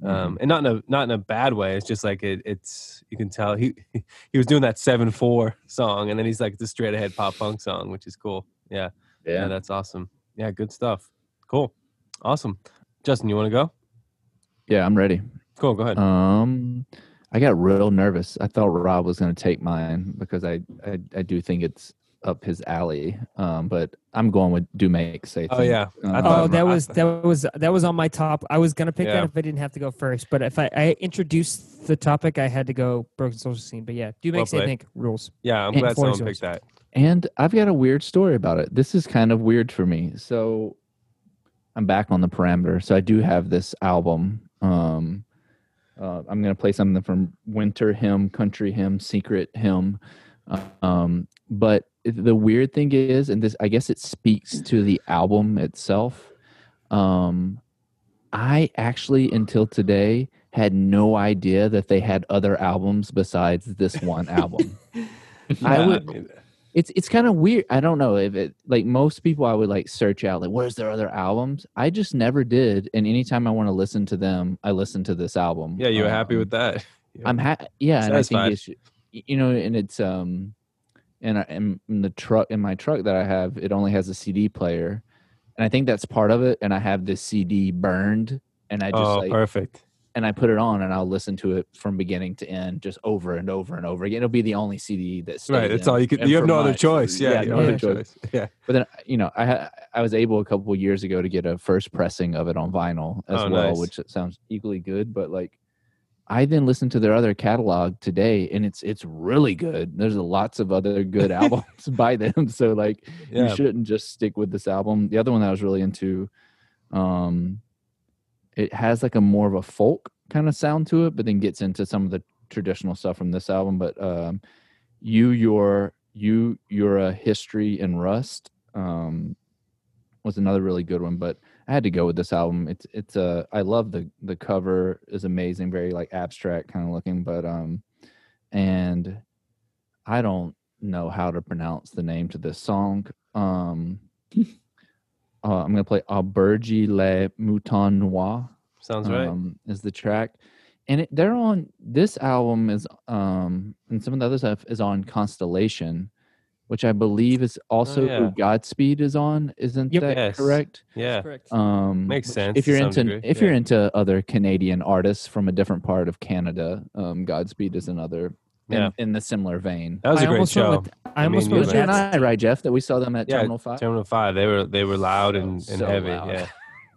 [SPEAKER 1] Um, and not in a not in a bad way. It's just like it, it's you can tell he he was doing that seven four song, and then he's like the straight ahead pop punk song, which is cool. Yeah, yeah,
[SPEAKER 4] Yeah.
[SPEAKER 1] that's awesome. Yeah, good stuff. Cool, awesome. Justin, you want to go?
[SPEAKER 2] Yeah, I'm ready.
[SPEAKER 1] Cool, go ahead.
[SPEAKER 2] Um, I got real nervous. I thought Rob was going to take mine because I, I I do think it's up his alley. Um, but I'm going with Do Make Say.
[SPEAKER 1] Oh, yeah.
[SPEAKER 2] Um,
[SPEAKER 3] Oh, that was that was that was on my top. I was gonna pick
[SPEAKER 1] Yeah.
[SPEAKER 3] that if I didn't have to go first, but if I, I introduced the topic, I had to go broken social scene. But yeah, do
[SPEAKER 1] Well
[SPEAKER 3] makes I think rules.
[SPEAKER 1] yeah, I'm
[SPEAKER 2] and
[SPEAKER 1] glad
[SPEAKER 3] four
[SPEAKER 1] someone picked that.
[SPEAKER 2] And I've got a weird story about it. This is kind of weird for me. So I'm back on the parameter. So I do have this album. Um, uh, I'm going to play something from Winter Hymn, Country Hymn, Secret Hymn. Um, but the weird thing is, and this, I guess it speaks to the album itself. Um, I actually, until today, had no idea that they had other albums besides this one album. I would- it's it's kind of weird. I don't know if it like most people I would like search out like what is their other albums. I just never did, and anytime I want to listen to them, I listen to this album.
[SPEAKER 1] yeah, you were happy
[SPEAKER 2] Um,
[SPEAKER 1] with that. Yeah.
[SPEAKER 2] I'm happy. Yeah, and I think it's you know, and it's um, and I, in, the truck in my truck that I have, it only has a CD player, and I think that's part of it. And I have this CD burned, and I just
[SPEAKER 1] oh,
[SPEAKER 2] like
[SPEAKER 1] perfect.
[SPEAKER 2] and I put it on, and I'll listen to it from beginning to end, just over and over and over again. It'll be the only CD that's
[SPEAKER 1] Right. That's
[SPEAKER 2] in-
[SPEAKER 1] all you could. You have no other
[SPEAKER 2] months.
[SPEAKER 1] choice. Yeah.
[SPEAKER 2] no
[SPEAKER 1] yeah,
[SPEAKER 2] other
[SPEAKER 3] yeah.
[SPEAKER 2] choice.
[SPEAKER 1] Yeah.
[SPEAKER 2] But then you know, I I was able a couple of years ago to get a first pressing of it on vinyl as
[SPEAKER 1] Oh,
[SPEAKER 2] well,
[SPEAKER 1] nice.
[SPEAKER 2] which sounds equally good. But like, I then listened to their other catalog today, and it's it's really good. There's lots of other good albums by them, so like
[SPEAKER 1] Yeah.
[SPEAKER 2] you shouldn't just stick with this album. The other one that I was really into, um, it has like a more of a folk kind of sound to it, but then gets into some of the traditional stuff from this album. But um, you, your you, you're a History in Rust um, was another really good one. But I had to go with this album. It's it's a I love the the cover is amazing, very like abstract kind of looking, but um, and I don't know how to pronounce the name to this song. Um, uh, I'm gonna play Auberge Le Mouton Noir.
[SPEAKER 1] Sounds right.
[SPEAKER 2] Um, is the track, and it, they're on this album is um, and some of the other stuff is on Constellation, which I believe is also
[SPEAKER 1] Oh, yeah.
[SPEAKER 2] who Godspeed is on. Isn't
[SPEAKER 3] Yep.
[SPEAKER 2] that
[SPEAKER 1] Yes.
[SPEAKER 2] correct?
[SPEAKER 1] yeah.
[SPEAKER 3] Correct.
[SPEAKER 2] Um,
[SPEAKER 1] Makes sense
[SPEAKER 2] If you're into
[SPEAKER 1] degree,
[SPEAKER 2] if you're into other Canadian artists from a different part of Canada, um, Godspeed is another.
[SPEAKER 1] Yeah.
[SPEAKER 2] in the similar vein.
[SPEAKER 1] That was a
[SPEAKER 3] I
[SPEAKER 1] great show.
[SPEAKER 3] with, I
[SPEAKER 1] I
[SPEAKER 3] almost
[SPEAKER 1] mean,
[SPEAKER 2] Was
[SPEAKER 1] you
[SPEAKER 2] and. I right, Jeff? That we saw them at
[SPEAKER 1] Yeah,
[SPEAKER 2] Terminal Five.
[SPEAKER 1] Terminal Five. They were they were loud and, and
[SPEAKER 2] So
[SPEAKER 1] heavy.
[SPEAKER 2] loud.
[SPEAKER 1] Yeah.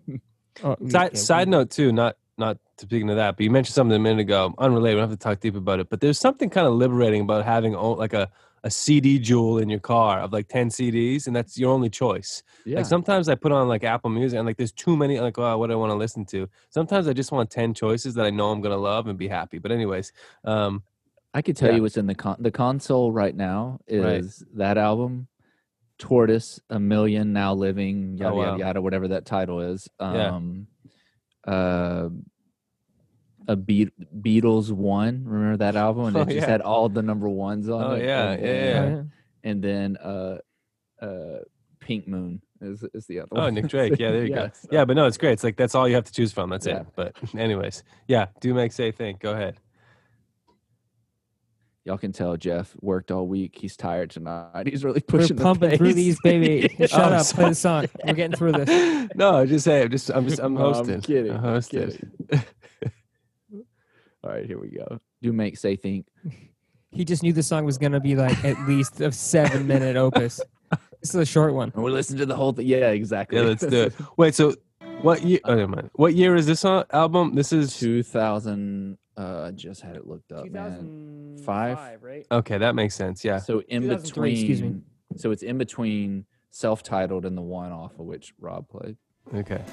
[SPEAKER 3] Oh,
[SPEAKER 1] Side, side note too, not not to speaking of that, but you mentioned something a minute ago, unrelated. We don't have to talk deep about it, but there's something kind of liberating about having like a a CD jewel in your car of like ten CDs, and that's your only choice.
[SPEAKER 2] Yeah.
[SPEAKER 1] Like sometimes I put on like Apple Music, and like there's too many. Like, oh, what do I want to listen to? Sometimes I just want ten choices that I know I'm gonna love and be happy. But anyways, um,
[SPEAKER 2] I could tell
[SPEAKER 1] Yeah.
[SPEAKER 2] you what's in the con- the console right now
[SPEAKER 1] Right.
[SPEAKER 2] is that album, Tortoise, a million now living, yada
[SPEAKER 1] Oh, wow.
[SPEAKER 2] yada yada, whatever that title is.
[SPEAKER 1] Yeah.
[SPEAKER 2] Um, uh, a Be- Beatles one, remember that album? And
[SPEAKER 1] Oh,
[SPEAKER 2] it just
[SPEAKER 1] yeah.
[SPEAKER 2] had all the number ones on
[SPEAKER 1] Oh,
[SPEAKER 2] it.
[SPEAKER 1] yeah,
[SPEAKER 2] and
[SPEAKER 1] yeah,
[SPEAKER 2] then,
[SPEAKER 1] yeah.
[SPEAKER 2] And then uh, uh, Pink Moon is is the other
[SPEAKER 1] oh,
[SPEAKER 2] one.
[SPEAKER 1] Nick Drake. Yeah, there you go.
[SPEAKER 2] Yes.
[SPEAKER 1] Yeah, but no, it's great. It's like that's all you have to choose from. That's
[SPEAKER 2] Yeah.
[SPEAKER 1] it. But anyways, yeah, do make say think. Go ahead.
[SPEAKER 2] Y'all can tell Jeff worked all week. He's tired tonight. He's really
[SPEAKER 3] We're
[SPEAKER 2] pushing the
[SPEAKER 3] pumping through these, baby. Shut
[SPEAKER 1] Oh,
[SPEAKER 3] up.
[SPEAKER 1] sorry.
[SPEAKER 3] Play the song. We're getting through this.
[SPEAKER 1] no, just say I'm just I'm just I'm
[SPEAKER 2] No, I'm
[SPEAKER 1] hosting.
[SPEAKER 2] kidding,
[SPEAKER 1] I'm
[SPEAKER 2] I'm
[SPEAKER 1] hosting.
[SPEAKER 2] All right, here we go. Do make say think.
[SPEAKER 3] He just knew the song was gonna be like at least a seven minute opus. This is a short one.
[SPEAKER 2] And we listen to the whole thing. Yeah, exactly.
[SPEAKER 1] Yeah, let's do it. Wait, so what year? Oh, never mind. What year is this on, album? This is
[SPEAKER 2] 2000. Uh, I just had it looked up, man. Five?
[SPEAKER 3] right?
[SPEAKER 1] okay. That makes sense. Yeah.
[SPEAKER 2] So in between.
[SPEAKER 3] excuse me.
[SPEAKER 2] So it's in between self-titled and the one off of which Rob played.
[SPEAKER 1] Okay.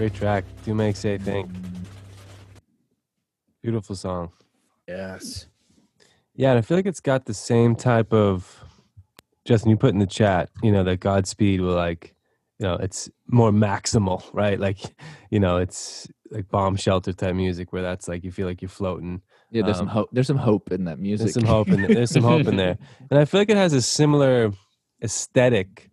[SPEAKER 1] Great track. Do make say think. Beautiful song.
[SPEAKER 2] Yes.
[SPEAKER 1] Yeah, and I feel like it's got the same type of Justin, you put in the chat, you know, that Godspeed will like, you know, it's more maximal, right? Like, you know, it's like bomb shelter type music where that's like you feel like you're floating.
[SPEAKER 2] Yeah, there's some
[SPEAKER 1] Um,
[SPEAKER 2] hope. There's some hope in that music.
[SPEAKER 1] There's some hope in there's some hope in there. And I feel like it has a similar aesthetic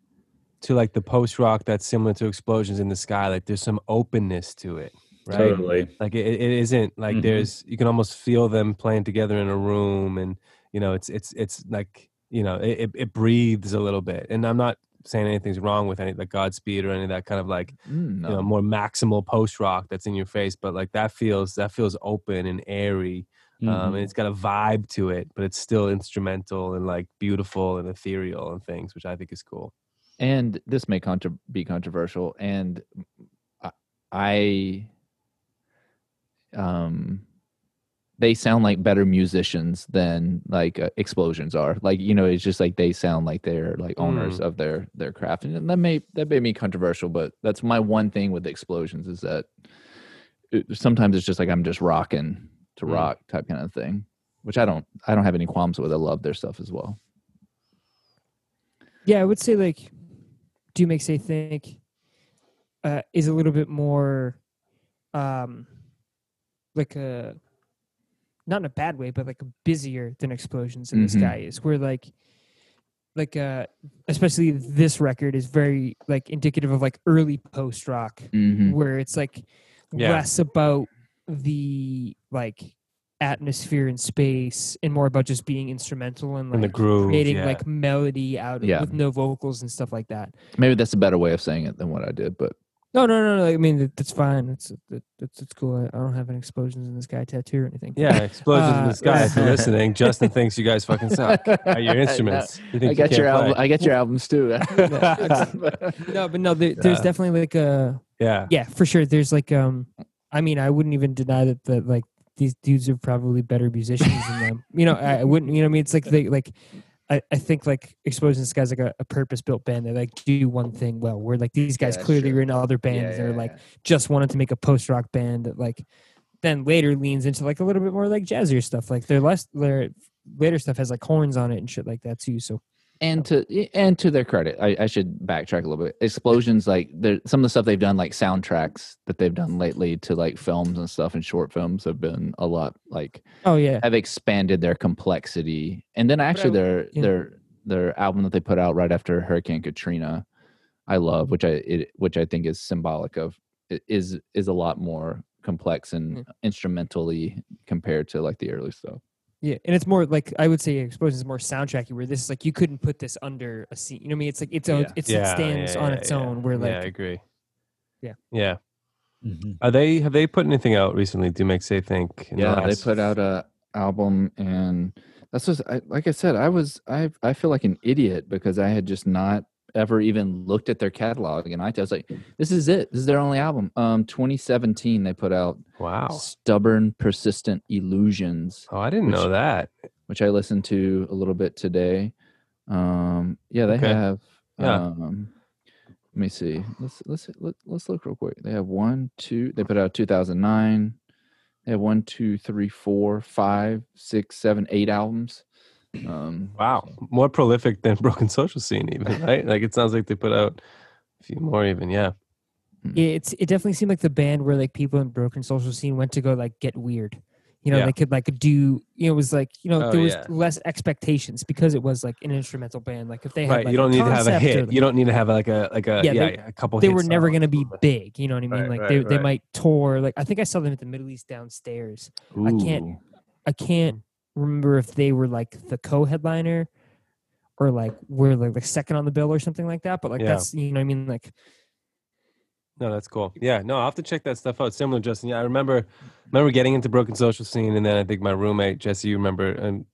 [SPEAKER 1] to like the post rock that's similar to explosions in the sky. Like there's some openness to it. Right.
[SPEAKER 4] Totally.
[SPEAKER 1] Like it, it isn't like
[SPEAKER 4] Mhm.
[SPEAKER 1] there's you can almost feel them playing together in a room and you know it's it's it's like you know it, it, breathes a little bit and i'm not saying anything's wrong with any like godspeed or any of that kind of like
[SPEAKER 2] Mm, no.
[SPEAKER 1] you know more maximal post rock that's in your face but like that feels that feels open and airy um
[SPEAKER 4] Mhm.
[SPEAKER 1] and it's got a vibe to it but it's still instrumental and like beautiful and ethereal and things which i think is cool
[SPEAKER 2] and this may contra- be controversial and I, I um they sound like better musicians than like uh, explosions are like you know it's just like they sound like they're like owners of their their craft and that may that may be controversial but that's my one thing with explosions is that it, sometimes it's just like i'm just rocking to
[SPEAKER 1] Mm.
[SPEAKER 2] rock type kind of thing which I don't I don't have any qualms with. I love their stuff as well.
[SPEAKER 3] Yeah, I would say like do make say think uh is a little bit more um like a not in a bad way, but like busier than explosions in the
[SPEAKER 2] Mhm.
[SPEAKER 3] sky is where like like uh especially this record is very like indicative of like early post rock
[SPEAKER 2] Mhm.
[SPEAKER 3] where it's like
[SPEAKER 1] Yeah.
[SPEAKER 3] less about the like atmosphere and space and more about just being instrumental and
[SPEAKER 1] And the
[SPEAKER 3] like
[SPEAKER 1] groove,
[SPEAKER 3] creating
[SPEAKER 1] yeah.
[SPEAKER 3] like melody out of
[SPEAKER 2] Yeah.
[SPEAKER 3] with no vocals and stuff like that.
[SPEAKER 2] Maybe that's a better way of saying it than what I did, but
[SPEAKER 3] No, no, no, no. I mean, that, that's fine. It's that, that's it's cool. I, I don't have any explosions in the sky tattoo or anything.
[SPEAKER 1] Yeah, explosions in
[SPEAKER 3] Uh,
[SPEAKER 1] the sky. If you're listening, Justin thinks you guys fucking suck at your instruments. You think
[SPEAKER 2] I
[SPEAKER 1] you
[SPEAKER 2] got
[SPEAKER 1] can't
[SPEAKER 2] your album.
[SPEAKER 1] play.
[SPEAKER 2] I got your albums too.
[SPEAKER 3] No, but no, there, there's
[SPEAKER 1] Yeah.
[SPEAKER 3] definitely like a
[SPEAKER 1] yeah,
[SPEAKER 3] yeah, for sure. There's like um, I mean, I wouldn't even deny that that like these dudes are probably better musicians than them. You know, I, I wouldn't. You know, what I mean, it's like they like. I, I think like exposing Sky guy's like a, a purpose built band that like do one thing well. Where like these guys
[SPEAKER 2] Yeah,
[SPEAKER 3] clearly
[SPEAKER 2] sure.
[SPEAKER 3] were in other bands. They're like just wanted to make a post rock band that like then later leans into like a little bit more like jazzier stuff. Like their less their later stuff has like horns on it and shit like that too. So
[SPEAKER 2] and to and to their credit, I, I should backtrack a little bit. Explosions, like some of the stuff they've done, like soundtracks that they've done lately to like films and stuff and short films, have been a lot like
[SPEAKER 3] oh yeah,
[SPEAKER 2] have expanded their complexity. And then actually, their
[SPEAKER 3] yeah.
[SPEAKER 2] their their album that they put out right after Hurricane Katrina, I love, which I it, which I think is symbolic of is is a lot more complex and instrumentally compared to like the early stuff.
[SPEAKER 3] Yeah, and it's more like I would say Explosion is more soundtracky. Where this is like you couldn't put this under a scene. You know what I mean? It's like it's own,
[SPEAKER 2] Yeah.
[SPEAKER 3] it's
[SPEAKER 1] yeah,
[SPEAKER 3] it stands
[SPEAKER 1] yeah,
[SPEAKER 3] on its
[SPEAKER 1] yeah.
[SPEAKER 3] own. Where like
[SPEAKER 1] yeah, I agree.
[SPEAKER 3] Yeah.
[SPEAKER 1] yeah.
[SPEAKER 4] Mhm.
[SPEAKER 1] Are they have they put anything out recently? Do make say think? in the
[SPEAKER 2] yeah they put out a album and that's what I, like i said i was i i feel like an idiot because i had just not ever even looked at their catalog and i was like this is it this is their only album um 2017 they put out
[SPEAKER 1] Wow.
[SPEAKER 2] stubborn persistent illusions
[SPEAKER 1] Oh, I didn't
[SPEAKER 2] Which-
[SPEAKER 1] know that.
[SPEAKER 2] which i listened to a little bit today um yeah they
[SPEAKER 1] Okay.
[SPEAKER 2] have
[SPEAKER 1] Yeah.
[SPEAKER 2] um let me see let's let's let, let's look real quick they have one two they put out 2009 they have one two three four five six seven eight albums um
[SPEAKER 1] Wow, more prolific than Broken Social Scene, even right? like it sounds like they put out a few more, even. Yeah.
[SPEAKER 3] Yeah, it's it definitely seemed like the band where like people in broken social scene went to go like get weird. You know,
[SPEAKER 1] Yeah.
[SPEAKER 3] they could like do you know, it was like, you know,
[SPEAKER 1] Oh,
[SPEAKER 3] there was
[SPEAKER 1] yeah.
[SPEAKER 3] less expectations because it was like an instrumental band. Like if they had
[SPEAKER 1] right.
[SPEAKER 3] like
[SPEAKER 1] you don't need to have a
[SPEAKER 3] concept or,
[SPEAKER 1] hit.
[SPEAKER 3] like,
[SPEAKER 1] You don't need to have like a like a
[SPEAKER 3] Yeah,
[SPEAKER 1] yeah,
[SPEAKER 3] they-
[SPEAKER 1] a couple.
[SPEAKER 3] they
[SPEAKER 1] hit
[SPEAKER 3] were never gonna be big, you know what I mean?
[SPEAKER 1] Right,
[SPEAKER 3] like
[SPEAKER 1] right,
[SPEAKER 3] they they might tour like I think I saw them at the Middle East downstairs. I can't. I can't remember if they were like the co-headliner or like were like the second on the bill or something like that. But like
[SPEAKER 1] Yeah.
[SPEAKER 3] that's you know what I mean like
[SPEAKER 1] No, that's cool. Yeah, no, I'll have to check that stuff out. Similar, Justin. Yeah, I remember remember getting into Broken Social Scene, and then I think my roommate Jesse, you remember, and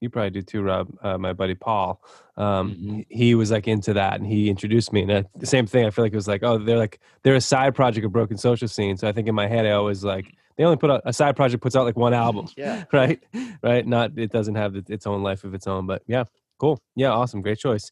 [SPEAKER 1] you probably do too, Rob. Uh, my buddy Paul, um,
[SPEAKER 4] Mhm.
[SPEAKER 1] he, he was like into that, and he introduced me. And I, the same thing. I feel like it was like, oh, they're like they're a side project of Broken Social Scene. So I think in my head, I always like they only put out a side project puts out like one album,
[SPEAKER 2] yeah
[SPEAKER 1] right? Right? Not it doesn't have its- own life of its own. But yeah, cool. Yeah, awesome. Great choice.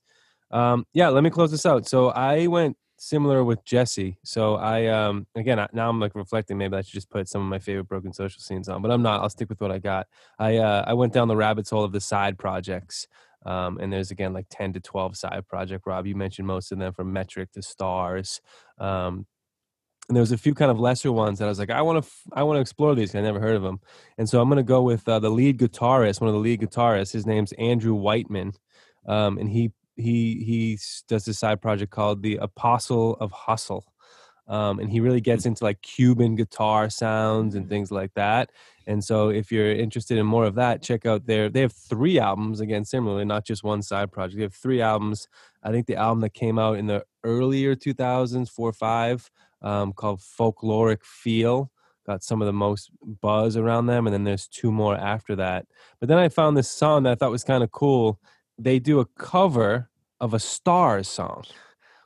[SPEAKER 1] Um, yeah, let me close this out. So I went similar with Jesse. So I um again I, now I'm like reflecting. Maybe I should just put some of my favorite broken social scenes on, but I'm not. I'll stick with what I got. I uh, I went down the rabbit's hole of the side projects. Um, and there's again like 10 to 12 side project. Rob, you mentioned most of them from Metric to Stars. Um, and there was a few kind of lesser ones that I was like, I want to, I want to explore these. I never heard of them, and so I'm gonna go with uh, the lead guitarist, one of the lead guitarists. His name's Andrew Whiteman, um, and he he he does this side project called the Apostle of Hustle, um, and he really gets into like Cuban guitar sounds and things like that. And so, if you're interested in more of that, check out their. They have three albums again, similarly, not just one side project. They have three albums. I think the album that came out in the earlier 2000s, four or five, um, called Folkloric Feel, got some of the most buzz around them. And then there's two more after that. But then I found this song that I thought was kind of cool. They do a cover of a Stars song,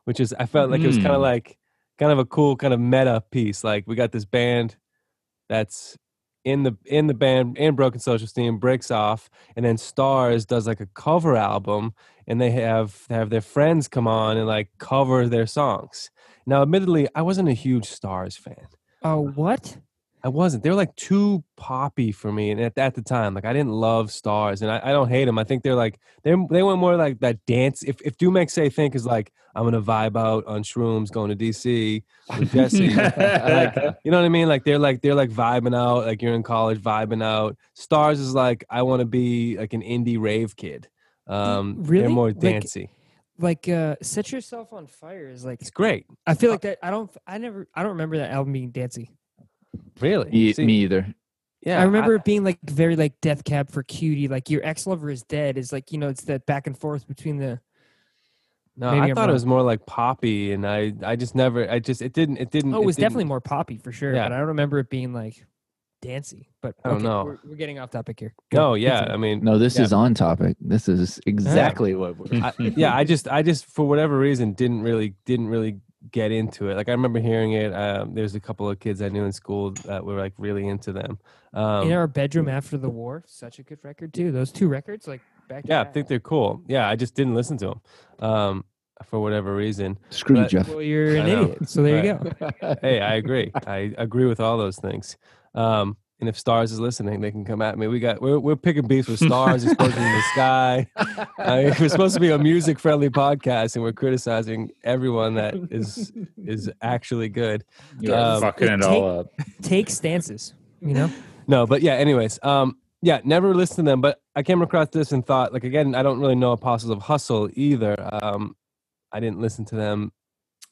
[SPEAKER 1] which is I felt like it was kind of
[SPEAKER 2] Hmm.
[SPEAKER 1] like kind of a cool kind of meta piece. Like we got this band that's in the in the band in Broken Social Scene breaks off, and then Stars does like a cover album, and they have they have their friends come on and like cover their songs. Now, admittedly, I wasn't a huge Stars fan.
[SPEAKER 3] oh what?
[SPEAKER 1] I wasn't. They were like too poppy for me, and at, at the time, like I didn't love stars, and I, I don't hate them. I think they're like they they went more like that dance. If if Do Make Say Think is like I'm gonna vibe out on shrooms going to DC with Jesse, like you know what I mean? Like they're like they're like vibing out, like you're in college vibing out. Stars is like I want to be like an indie rave kid. Um,
[SPEAKER 3] really?
[SPEAKER 1] They're more
[SPEAKER 3] Like-
[SPEAKER 1] dancey.
[SPEAKER 3] Like uh Set Yourself on Fire is like
[SPEAKER 1] it's great.
[SPEAKER 3] I feel like that I don't I never I don't remember that album being dancey.
[SPEAKER 1] Really?
[SPEAKER 2] Me,
[SPEAKER 1] See,
[SPEAKER 2] me either.
[SPEAKER 1] Yeah,
[SPEAKER 3] I remember it being like very like Death Cab for Cutie, like your ex lover is dead is like, you know, it's that back and forth between the
[SPEAKER 1] No,
[SPEAKER 3] Maybe
[SPEAKER 1] I
[SPEAKER 3] I'm
[SPEAKER 1] thought it was more like poppy, and I, I just never, I just, it didn't, it didn't.
[SPEAKER 3] Oh, it was
[SPEAKER 1] didn't-
[SPEAKER 3] definitely more poppy for sure,
[SPEAKER 1] Yeah.
[SPEAKER 3] but I don't remember it being like dancy. But
[SPEAKER 1] I don't
[SPEAKER 3] okay,
[SPEAKER 1] know.
[SPEAKER 3] We're, we're getting off topic here. Go,
[SPEAKER 1] No, yeah,
[SPEAKER 3] continue.
[SPEAKER 1] I mean,
[SPEAKER 2] No, this
[SPEAKER 1] Yeah.
[SPEAKER 2] is on topic. This is exactly what we're.
[SPEAKER 1] I, yeah, I just, I just, for whatever reason, didn't really, didn't really get into it. Like I remember hearing it. Um, there's a couple of kids I knew in school that were like really into them. Um,
[SPEAKER 3] In our bedroom after the war, such a good record too. Those two records, like back to
[SPEAKER 1] yeah, I think they're cool. Yeah, I just didn't listen to them, um, for whatever reason.
[SPEAKER 2] Screw you, Jeff.
[SPEAKER 3] Well, you're an idiot. So there you go.
[SPEAKER 1] hey, I agree. I agree with all those things. Um, and if Stars is listening, they can come at me. We got we're we're picking beats with Stars exploding in the sky. I mean, we're supposed to be a music friendly podcast, and we're criticizing everyone that is is actually good.
[SPEAKER 4] You're
[SPEAKER 1] Um,
[SPEAKER 4] fucking
[SPEAKER 3] it
[SPEAKER 4] it all up.
[SPEAKER 3] Take stances, you know?
[SPEAKER 1] No, but yeah. Anyways, um, yeah, never listened to them, but I came across this and thought, like, again, I don't really know Apostles of Hustle either. Um, I didn't listen to them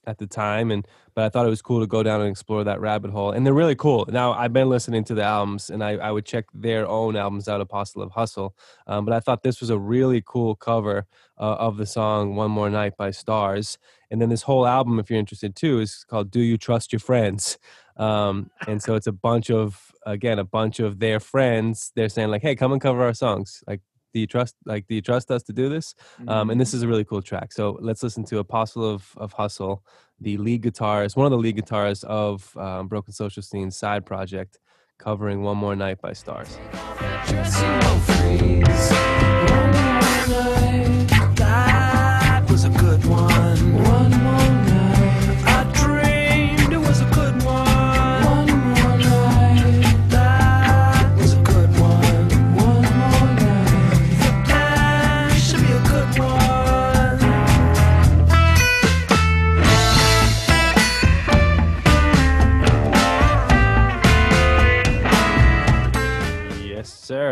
[SPEAKER 1] at the time, and but I thought it was cool to go down and explore that rabbit hole, and they're really cool. Now I've been listening to the albums, and I, I would check their own albums out, Apostle of Hustle. Um, but I thought this was a really cool cover uh, of the song "One More Night" by Stars, and then this whole album, if you're interested too, is called "Do You Trust Your Friends." Um, and so it's a bunch of again a bunch of their friends. They're saying like, "Hey, come and cover our songs." Like, do you trust like do you trust us to do this? Um, and this is a really cool track. So let's listen to Apostle of of Hustle, the lead guitarist, one of the lead guitarists of um, Broken Social Scene's side project, covering "One More Night" by Stars.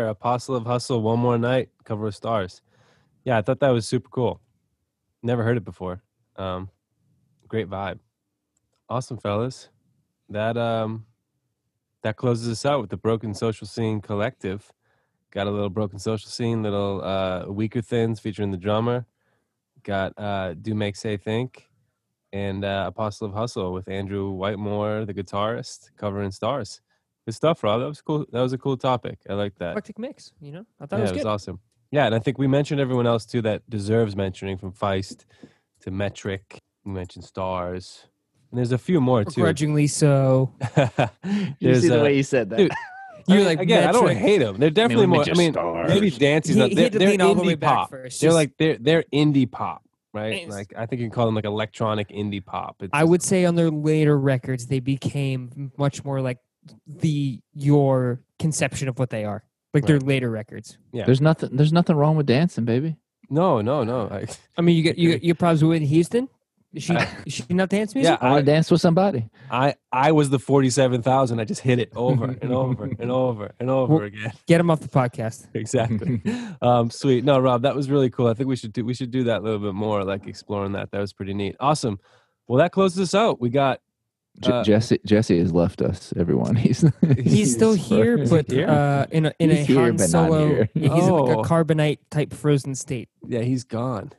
[SPEAKER 1] Apostle of Hustle, One More Night, cover of Stars. Yeah, I thought that was super cool. Never heard it before. Um, great vibe. Awesome, fellas. That um, that closes us out with the Broken Social Scene Collective. Got a little Broken Social Scene, little uh, Weakerthans featuring the drummer. Got uh, Do Make Say Think, and uh, Apostle of Hustle with Andrew Whiteman, the guitarist, covering Stars. Good stuff, Rob. That was cool. That was a cool topic. I like that.
[SPEAKER 3] Eclectic mix, you know? I thought
[SPEAKER 1] yeah,
[SPEAKER 3] it was
[SPEAKER 1] it was
[SPEAKER 3] good.
[SPEAKER 1] awesome. Yeah, and I think we mentioned everyone else too that deserves mentioning from Feist to Metric. We mentioned Stars. And there's a few more too.
[SPEAKER 3] Grudgingly so.
[SPEAKER 2] You see the
[SPEAKER 1] uh,
[SPEAKER 2] way you said that.
[SPEAKER 1] dude,
[SPEAKER 3] You're
[SPEAKER 1] I mean,
[SPEAKER 3] like,
[SPEAKER 1] again, I don't hate them. They're definitely
[SPEAKER 4] we
[SPEAKER 1] more. I mean,
[SPEAKER 4] Stars.
[SPEAKER 1] maybe Dancy's not. They're, they're
[SPEAKER 3] lean all the
[SPEAKER 1] indie pop.
[SPEAKER 3] first,
[SPEAKER 1] They're like they're they're indie pop, right?
[SPEAKER 3] It's-
[SPEAKER 1] Like I think you can call them like electronic indie pop. It's
[SPEAKER 3] I would say on their later records, they became much more like the your conception of what they are. Like their later records.
[SPEAKER 1] yeah.
[SPEAKER 2] There's nothing. There's nothing wrong with dancing, baby.
[SPEAKER 1] no, no, no. I,
[SPEAKER 3] I mean, you get you get you problems with Whitney Houston. Is she is she not dance music?
[SPEAKER 1] yeah,
[SPEAKER 2] I want
[SPEAKER 1] I,
[SPEAKER 2] to dance with somebody.
[SPEAKER 1] I I was the forty-seven thousand. I just hit it over and over and over and over
[SPEAKER 3] Well-
[SPEAKER 1] again.
[SPEAKER 3] Get him off the podcast.
[SPEAKER 1] exactly um sweet no rob that was really cool i think we should do we should do that a little bit more like exploring that that was pretty neat awesome well that closes us out we got
[SPEAKER 2] J-
[SPEAKER 1] Uh,
[SPEAKER 2] Jesse Jesse has left us. Everyone, he's
[SPEAKER 3] He's still here,
[SPEAKER 1] Is he
[SPEAKER 3] but
[SPEAKER 1] here?
[SPEAKER 3] uh, in a in
[SPEAKER 2] He's
[SPEAKER 3] a
[SPEAKER 2] here,
[SPEAKER 3] Han
[SPEAKER 2] but not
[SPEAKER 3] Solo. yeah, He's in like
[SPEAKER 1] Oh.
[SPEAKER 3] a carbonite type frozen state.
[SPEAKER 1] yeah he's gone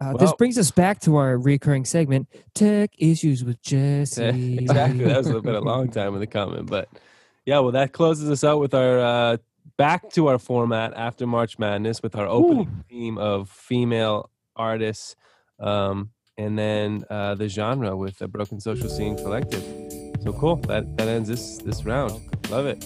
[SPEAKER 3] Uh, this brings us back to our recurring segment, Tech Issues with Jesse.
[SPEAKER 1] exactly that was a been a long time in the comment but yeah well that closes us out with our uh back to our format after march madness with our opening theme of female artists um and then uh the genre with the broken social scene collective. So cool. That that ends this this round. Love it.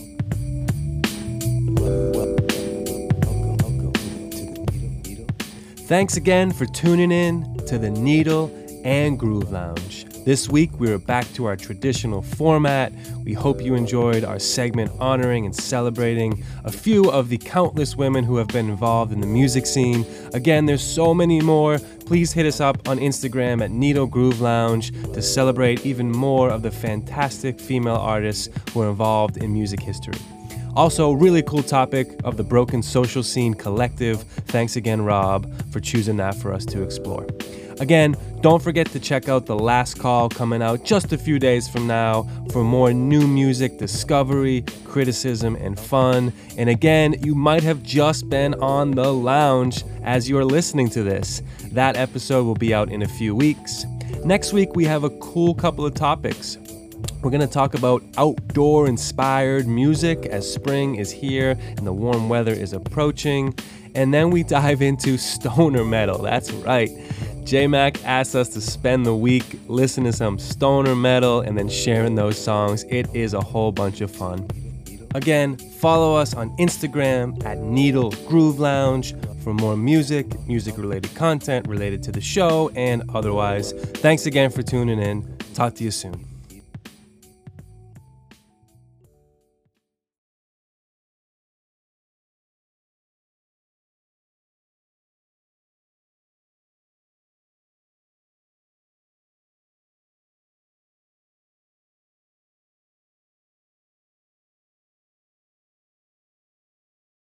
[SPEAKER 1] Thanks again for tuning in to the Needle and Groove Lounge. This week, we are back to our traditional format. We hope you enjoyed our segment honoring and celebrating a few of the countless women who have been involved in the music scene. Again, there's so many more. Please hit us up on Instagram at Needle Groove Lounge to celebrate even more of the fantastic female artists who are involved in music history. Also, really cool topic of the Broken Social Scene Collective. Thanks again, Rob, for choosing that for us to explore. Again, don't forget to check out The Last Call coming out just a few days from now for more new music discovery, criticism, and fun. And again, you might have just been on the lounge as you're listening to this. That episode will be out in a few weeks. Next week, we have a cool couple of topics. We're going to talk about outdoor inspired music as spring is here and the warm weather is approaching. And then we dive into stoner metal. That's right. J Mac asked us to spend the week listening to some stoner metal and then sharing those songs. It is a whole bunch of fun. Again, follow us on Instagram at Needle Groove Lounge for more music, music related content related to the show, and otherwise. Thanks again for tuning in. Talk to you soon.